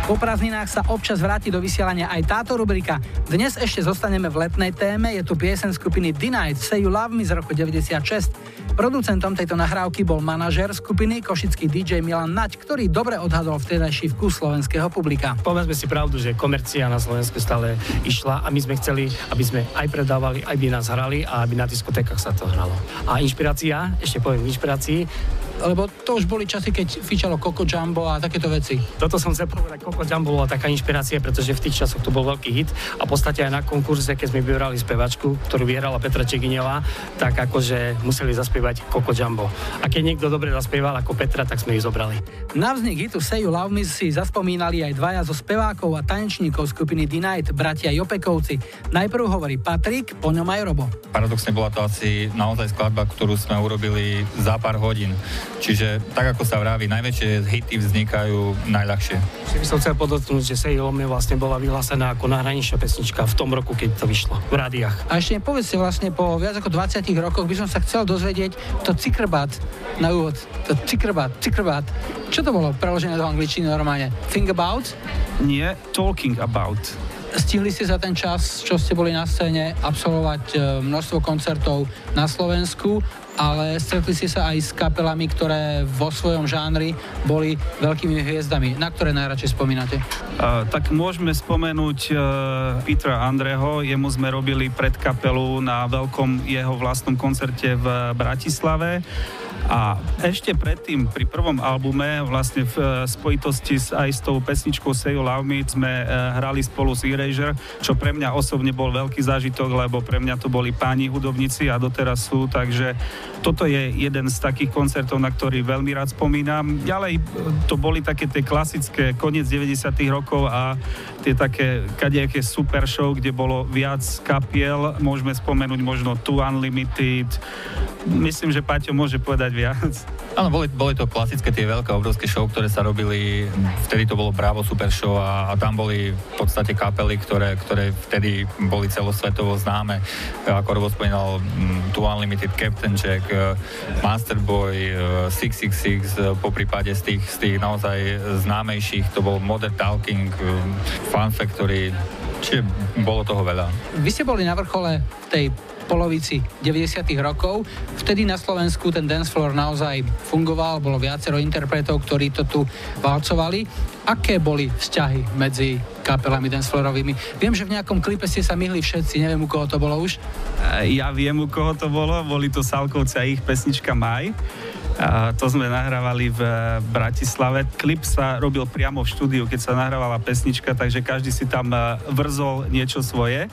Po prázdninách sa občas vráti do vysielania aj táto rubrika. Dnes ešte zostaneme v letnej téme, je tu piesen skupiny Denied Say You Love Me z roku 96. Producentom tejto nahrávky bol manažer skupiny košický DJ Milan Nať, ktorý dobre odhadol vtedajší vkus slovenského publika. Povedzme si pravdu, že komercia na Slovensku stále išla a my sme chceli, aby sme aj predávali, aj by nás hrali a aby na diskotékach sa to hralo. A inšpirácia, ešte poviem inšpirácii, Lebo to už boli časy, keď fičalo Coco Jumbo a takéto veci. Toto som chcel povedať, Coco Jumbo bola taká inšpirácia, pretože v tých časoch to bol veľký hit a v podstate aj na konkurze, keď sme vybrali spevačku, ktorú vyhrala Petra Čegiňová, tak akože museli zaspievať Coco Jumbo. A keď niekto dobre zaspieval ako Petra, tak sme ju zobrali. Na vznik hitu Say You Love Me si zaspomínali aj dvaja zo spevákov a tanečníkov skupiny D-Night, bratia Jopekovci. Najprv hovorí Patrik, po ňom aj Robo. Paradoxne bola to asi naozaj skladba, ktorú sme urobili za pár hodín. Čiže tak ako sa vraví, najväčšie hity vznikajú najľahšie. Ešte by som chcel podotknúť, že Say You Love Me vlastne bola vyhlásená ako nahraničná pesnička v tom roku, keď to vyšlo v rádiách. A ešte povedzte vlastne po viac ako 20 rokoch by som sa chcel dozvedieť to cikrbat na úvod. To cikrbat, cikrbat. Čo to bolo preložené do angličtiny normálne? Think about? Nie, talking about. Stihli ste za ten čas, čo ste boli na scéne, absolvovať e, množstvo koncertov na Slovensku, ale stretli ste sa aj s kapelami, ktoré vo svojom žánri boli veľkými hviezdami. Na ktoré najradšej spomínate? Uh, tak môžeme spomenúť uh, Petra Andreho, jemu sme robili pred kapelu na veľkom jeho vlastnom koncerte v Bratislave. A ešte predtým, pri prvom albume, vlastne v eh, spojitosti s, aj s tou pesničkou Say You Love Me sme eh, hrali spolu s Erasure, čo pre mňa osobne bol veľký zážitok, lebo pre mňa to boli páni hudobníci a doteraz sú, takže toto je jeden z takých koncertov, na ktorý veľmi rád spomínam. Ďalej eh, to boli také tie klasické koniec 90 rokov a tie také kadejaké super show, kde bolo viac kapiel. Môžeme spomenúť možno Two Unlimited. Myslím, že Paťo môže povedať povedať viac? Áno, boli, boli to klasické tie veľké, obrovské show, ktoré sa robili, vtedy to bolo Bravo Super Show a, a tam boli v podstate kapely, ktoré, ktoré vtedy boli celosvetovo známe. Ako Robo spomínal, mm, Two Unlimited, Captain Jack, eh, Masterboy, eh, 666, eh, po prípade z tých, z tých naozaj známejších, to bol Modern Talking, Fun Factory, čiže bolo toho veľa. Vy ste boli na vrchole tej polovici 90. rokov. Vtedy na Slovensku ten dance floor naozaj fungoval, bolo viacero interpretov, ktorí to tu valcovali. Aké boli vzťahy medzi kapelami dancefloorovými? Viem, že v nejakom klipe ste sa myhli všetci, neviem, u koho to bolo už. E, Ja viem, u koho to bolo. Boli to Salkovci a ich pesnička Maj. A to sme nahrávali v Bratislave. Klip sa robil priamo v štúdiu, keď sa nahrávala pesnička, takže každý si tam e, vrzol niečo svoje.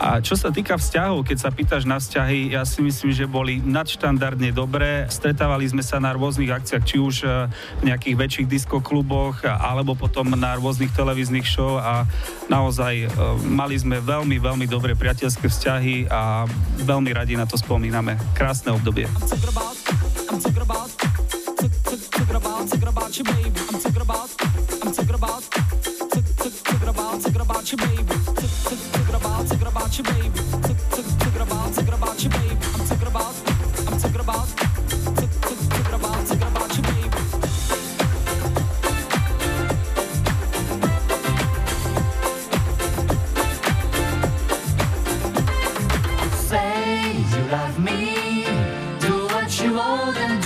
A čo sa týka vzťahov, keď sa pýtaš na vzťahy, ja si myslím, že boli nadštandardne dobré. Stretávali sme sa na rôznych akciách, či už e, v nejakých väčších diskokluboch, alebo potom na rôznych televíznych show a naozaj e, mali sme veľmi, veľmi dobré priateľské vzťahy a veľmi radi na to spomíname. Krásne obdobie. I'm thinking about, love me. Do what you want and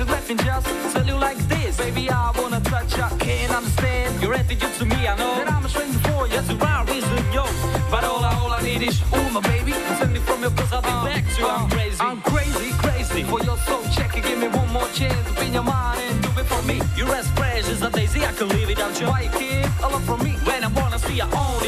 wanna stay with you, let me just tell you like this. Baby, I wanna touch you, I can't understand your attitude to me. I know that I'm a stranger for you, that's the right reason, yo. But all I, all I need is, ooh, my baby, send me from your cause I'll be uh, back to uh, you. I'm crazy, I'm crazy, crazy for your soul. Check it, give me one more chance, open your mind and do it for me. You're as fresh as a daisy, I can live without you. Why you keep a lot from me when I wanna see you only?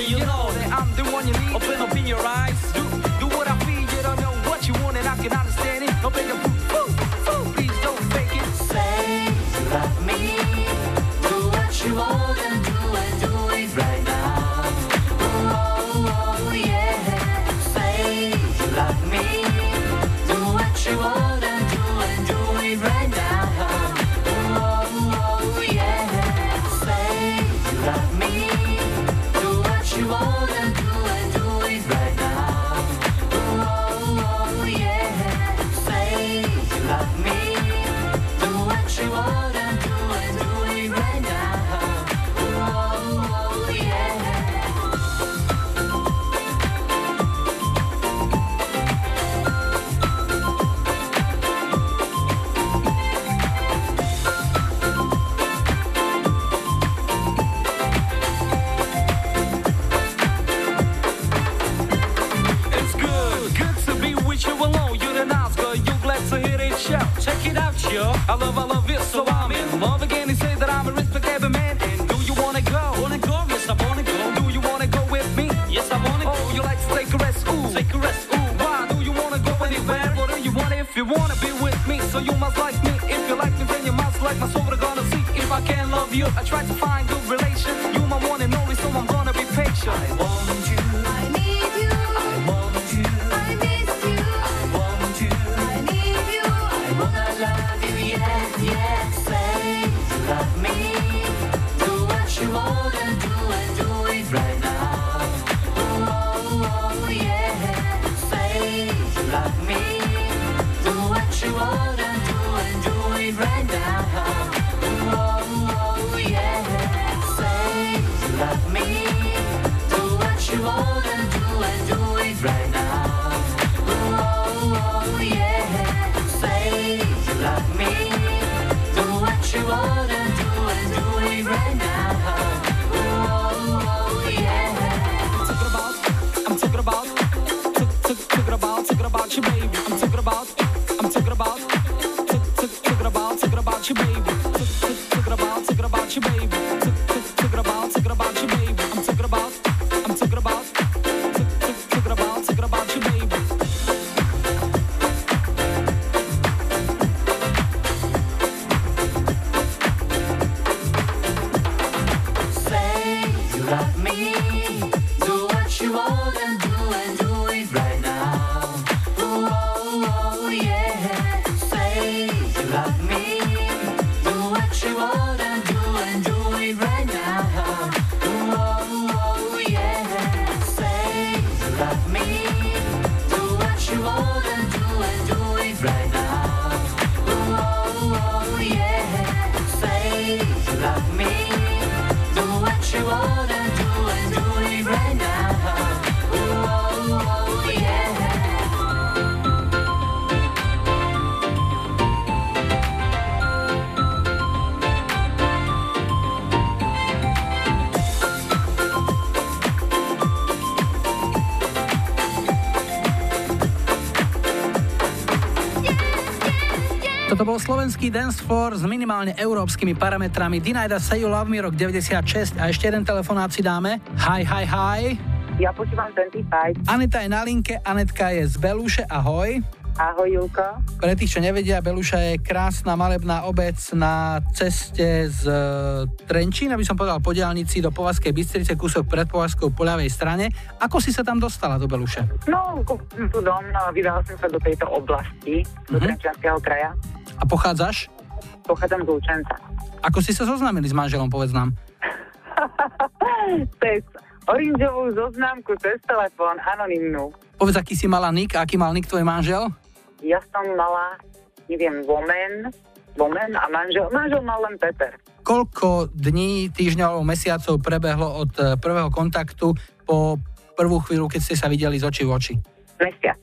Bol slovenský dance floor s minimálne európskymi parametrami. Dinaida Say You Love Me rok 96 a ešte jeden telefonát si dáme. Hi, hi, hi. Ja počúvam 25. Aneta je na linke, Anetka je z Beluše, ahoj. Ahoj, Julko. Pre tých, čo nevedia, Beluša je krásna malebná obec na ceste z e, Trenčín, aby som povedal po diálnici do Povazkej Bystrice, kúsok pred Povazkou po ľavej strane. Ako si sa tam dostala do Beluše? No, kúpil som tu dom, no, vydala som sa do tejto oblasti, do Mhm. Trenčianského kraja. A pochádzaš? Pochádzam z Lučenca. Ako si sa zoznámili s manželom, povedz nám. Cez oranžovú zoznámku, cez telefón, anonymnú. Povedz, aký si mala nik, aký mal nik tvoj manžel? Ja som mala, neviem, vomen, vomen a manžel, manžel mal len Peter. Koľko dní, týždňov, mesiacov prebehlo od e, prvého kontaktu po prvú chvíľu, keď ste sa videli z očí v oči? Mesiac.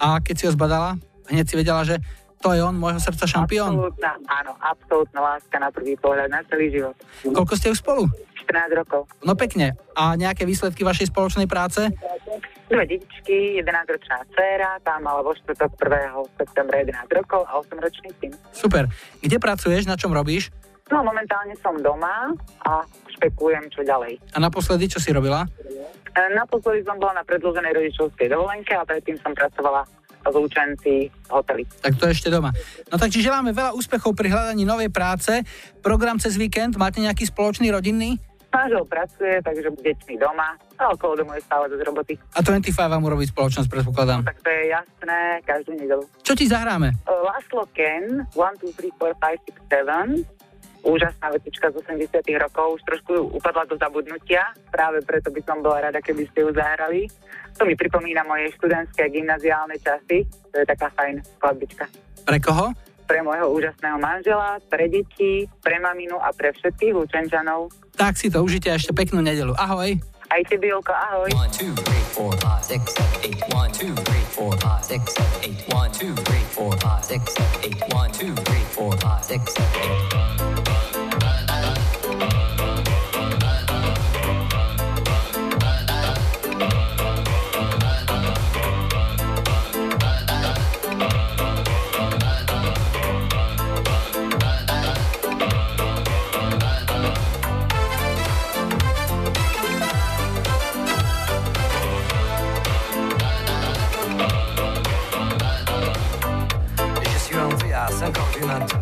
A keď si ho zbadala, hneď si vedela, že to je on, môjho srdca šampión? Absolútna, áno, absolútna láska na prvý pohľad, na celý život. Koľko ste už spolu? 14 rokov. No pekne. A nejaké výsledky vašej spoločnej práce? Dve detičky, 11-ročná dcéra, tá mala vo štvrtok 1. septembra 11 rokov a 8-ročný syn. Super. Kde pracuješ, na čom robíš? No momentálne som doma a špekujem, čo ďalej. A naposledy, čo si robila? E, Naposledy som bola na predĺženej rodičovskej dovolenke a predtým som pracovala v hoteli. Tak to ešte doma. No takže želáme veľa úspechov pri hľadaní novej práce. Program cez víkend, máte nejaký spoločný rodinný? Manžel pracuje, takže deťmi doma a okolo domu je stále dosť roboty. A 25 vám urobí spoločnosť, predpokladám. Tak to je jasné, každú nedelu. Čo ti zahráme? E, Laszlo Ken, 1, 2, 3, 4, 5, 6, 7. Úžasná vetička z 80 rokov, už trošku upadla do zabudnutia, práve preto by som bola rada, keby ste ju zahrali. To mi pripomína moje študentské gymnaziálne časy. To je taká fajn skladbička. Pre koho? Pre môjho úžasného manžela, pre deti, pre maminu a pre všetkých Lučenčanov. Tak si to užite a ešte peknú nedelu. Ahoj. Aj tebe, Jolko, ahoj. 1, 2, 3, 4, 5, 6, 7, 8, 1, 2, 3, 4, 5, 6, 7, 8, 1, 2, 3, 4, 5, 6, 7, 8, 1, 2, 3, 4, 5, 6, 7, 8. Griechenland.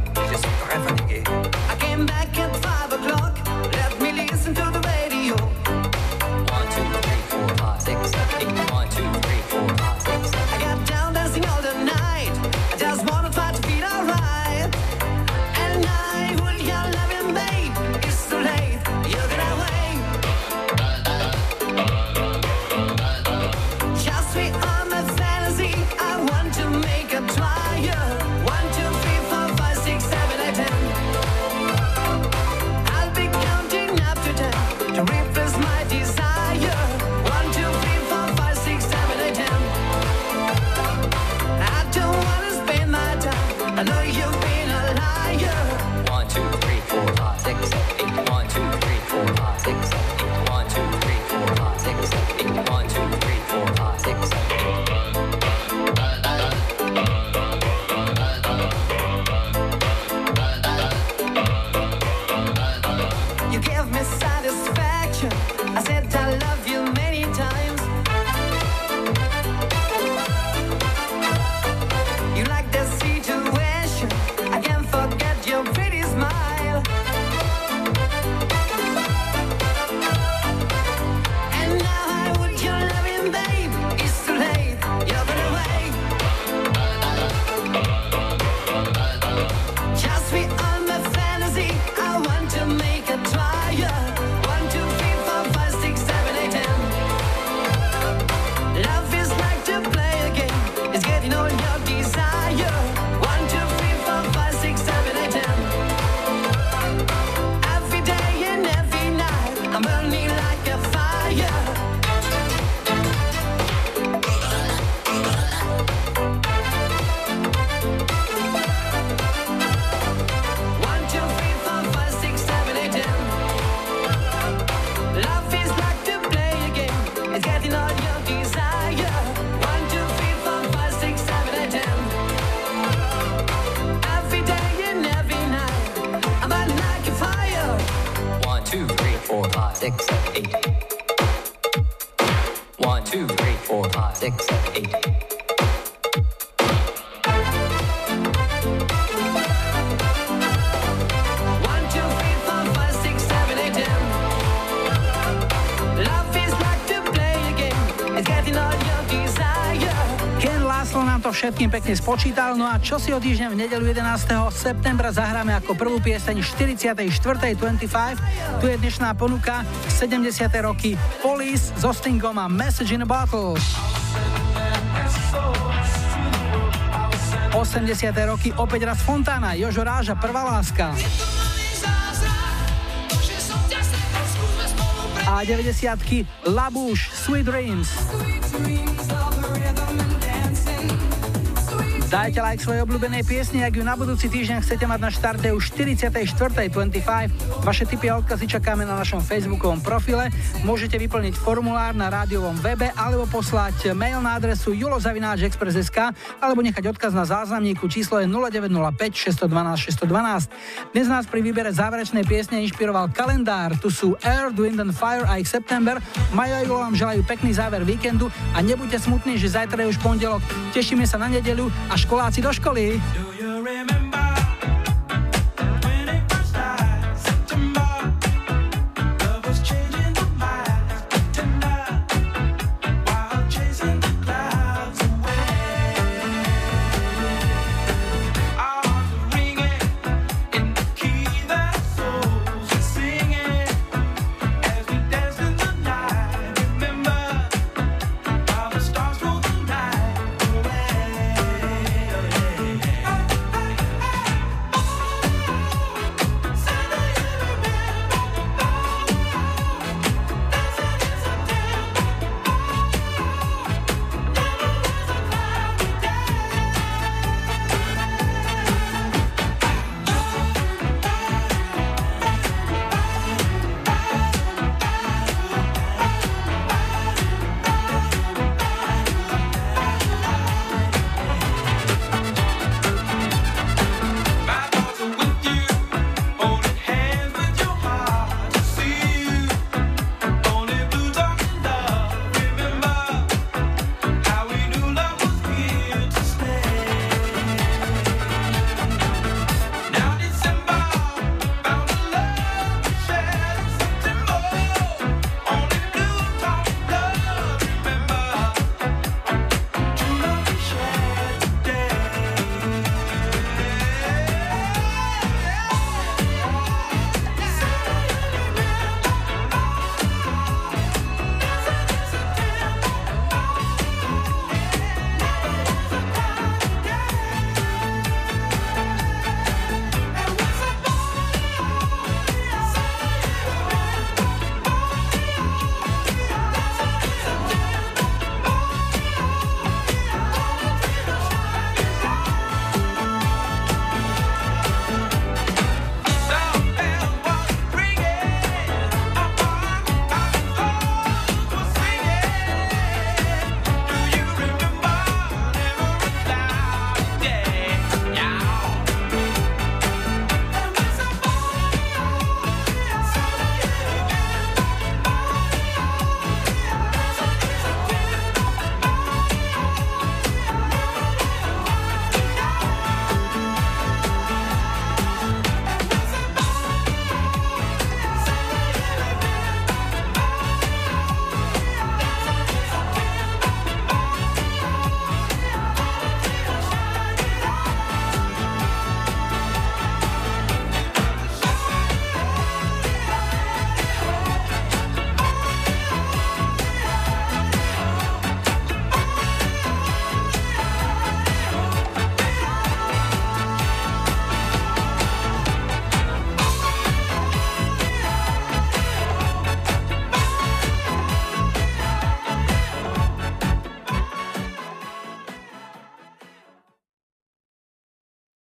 Pekne spočítal, no a čo si o týždeň v nedelu 11. septembra zahráme ako prvú pieseň 44.25. Tu je dnešná ponuka 70. roky Police so Stingom a Message in a Bottle. 80. roky opäť raz Fontana, Jožo Ráža, Prvá láska. A 90 Labouche, Sweet Dreams. Dajte like svojej obľúbenej piesni, ak ju na budúci týždeň chcete mať na štarte už 44.25. Vaše tipy a odkazy čakáme na našom facebookovom profile. Môžete vyplniť formulár na rádiovom webe alebo poslať mail na adresu julozavináčexpress.sk alebo nechať odkaz na záznamníku číslo je 0905 612 612. Dnes nás pri výbere záverečnej piesne inšpiroval kalendár. Tu sú Air, Wind and Fire a ich September. Maja a Julo vám želajú pekný záver víkendu a nebuďte smutní, že zajtra je už pondelok. Tešíme sa na nedeľu a školáci do školy. Do you remember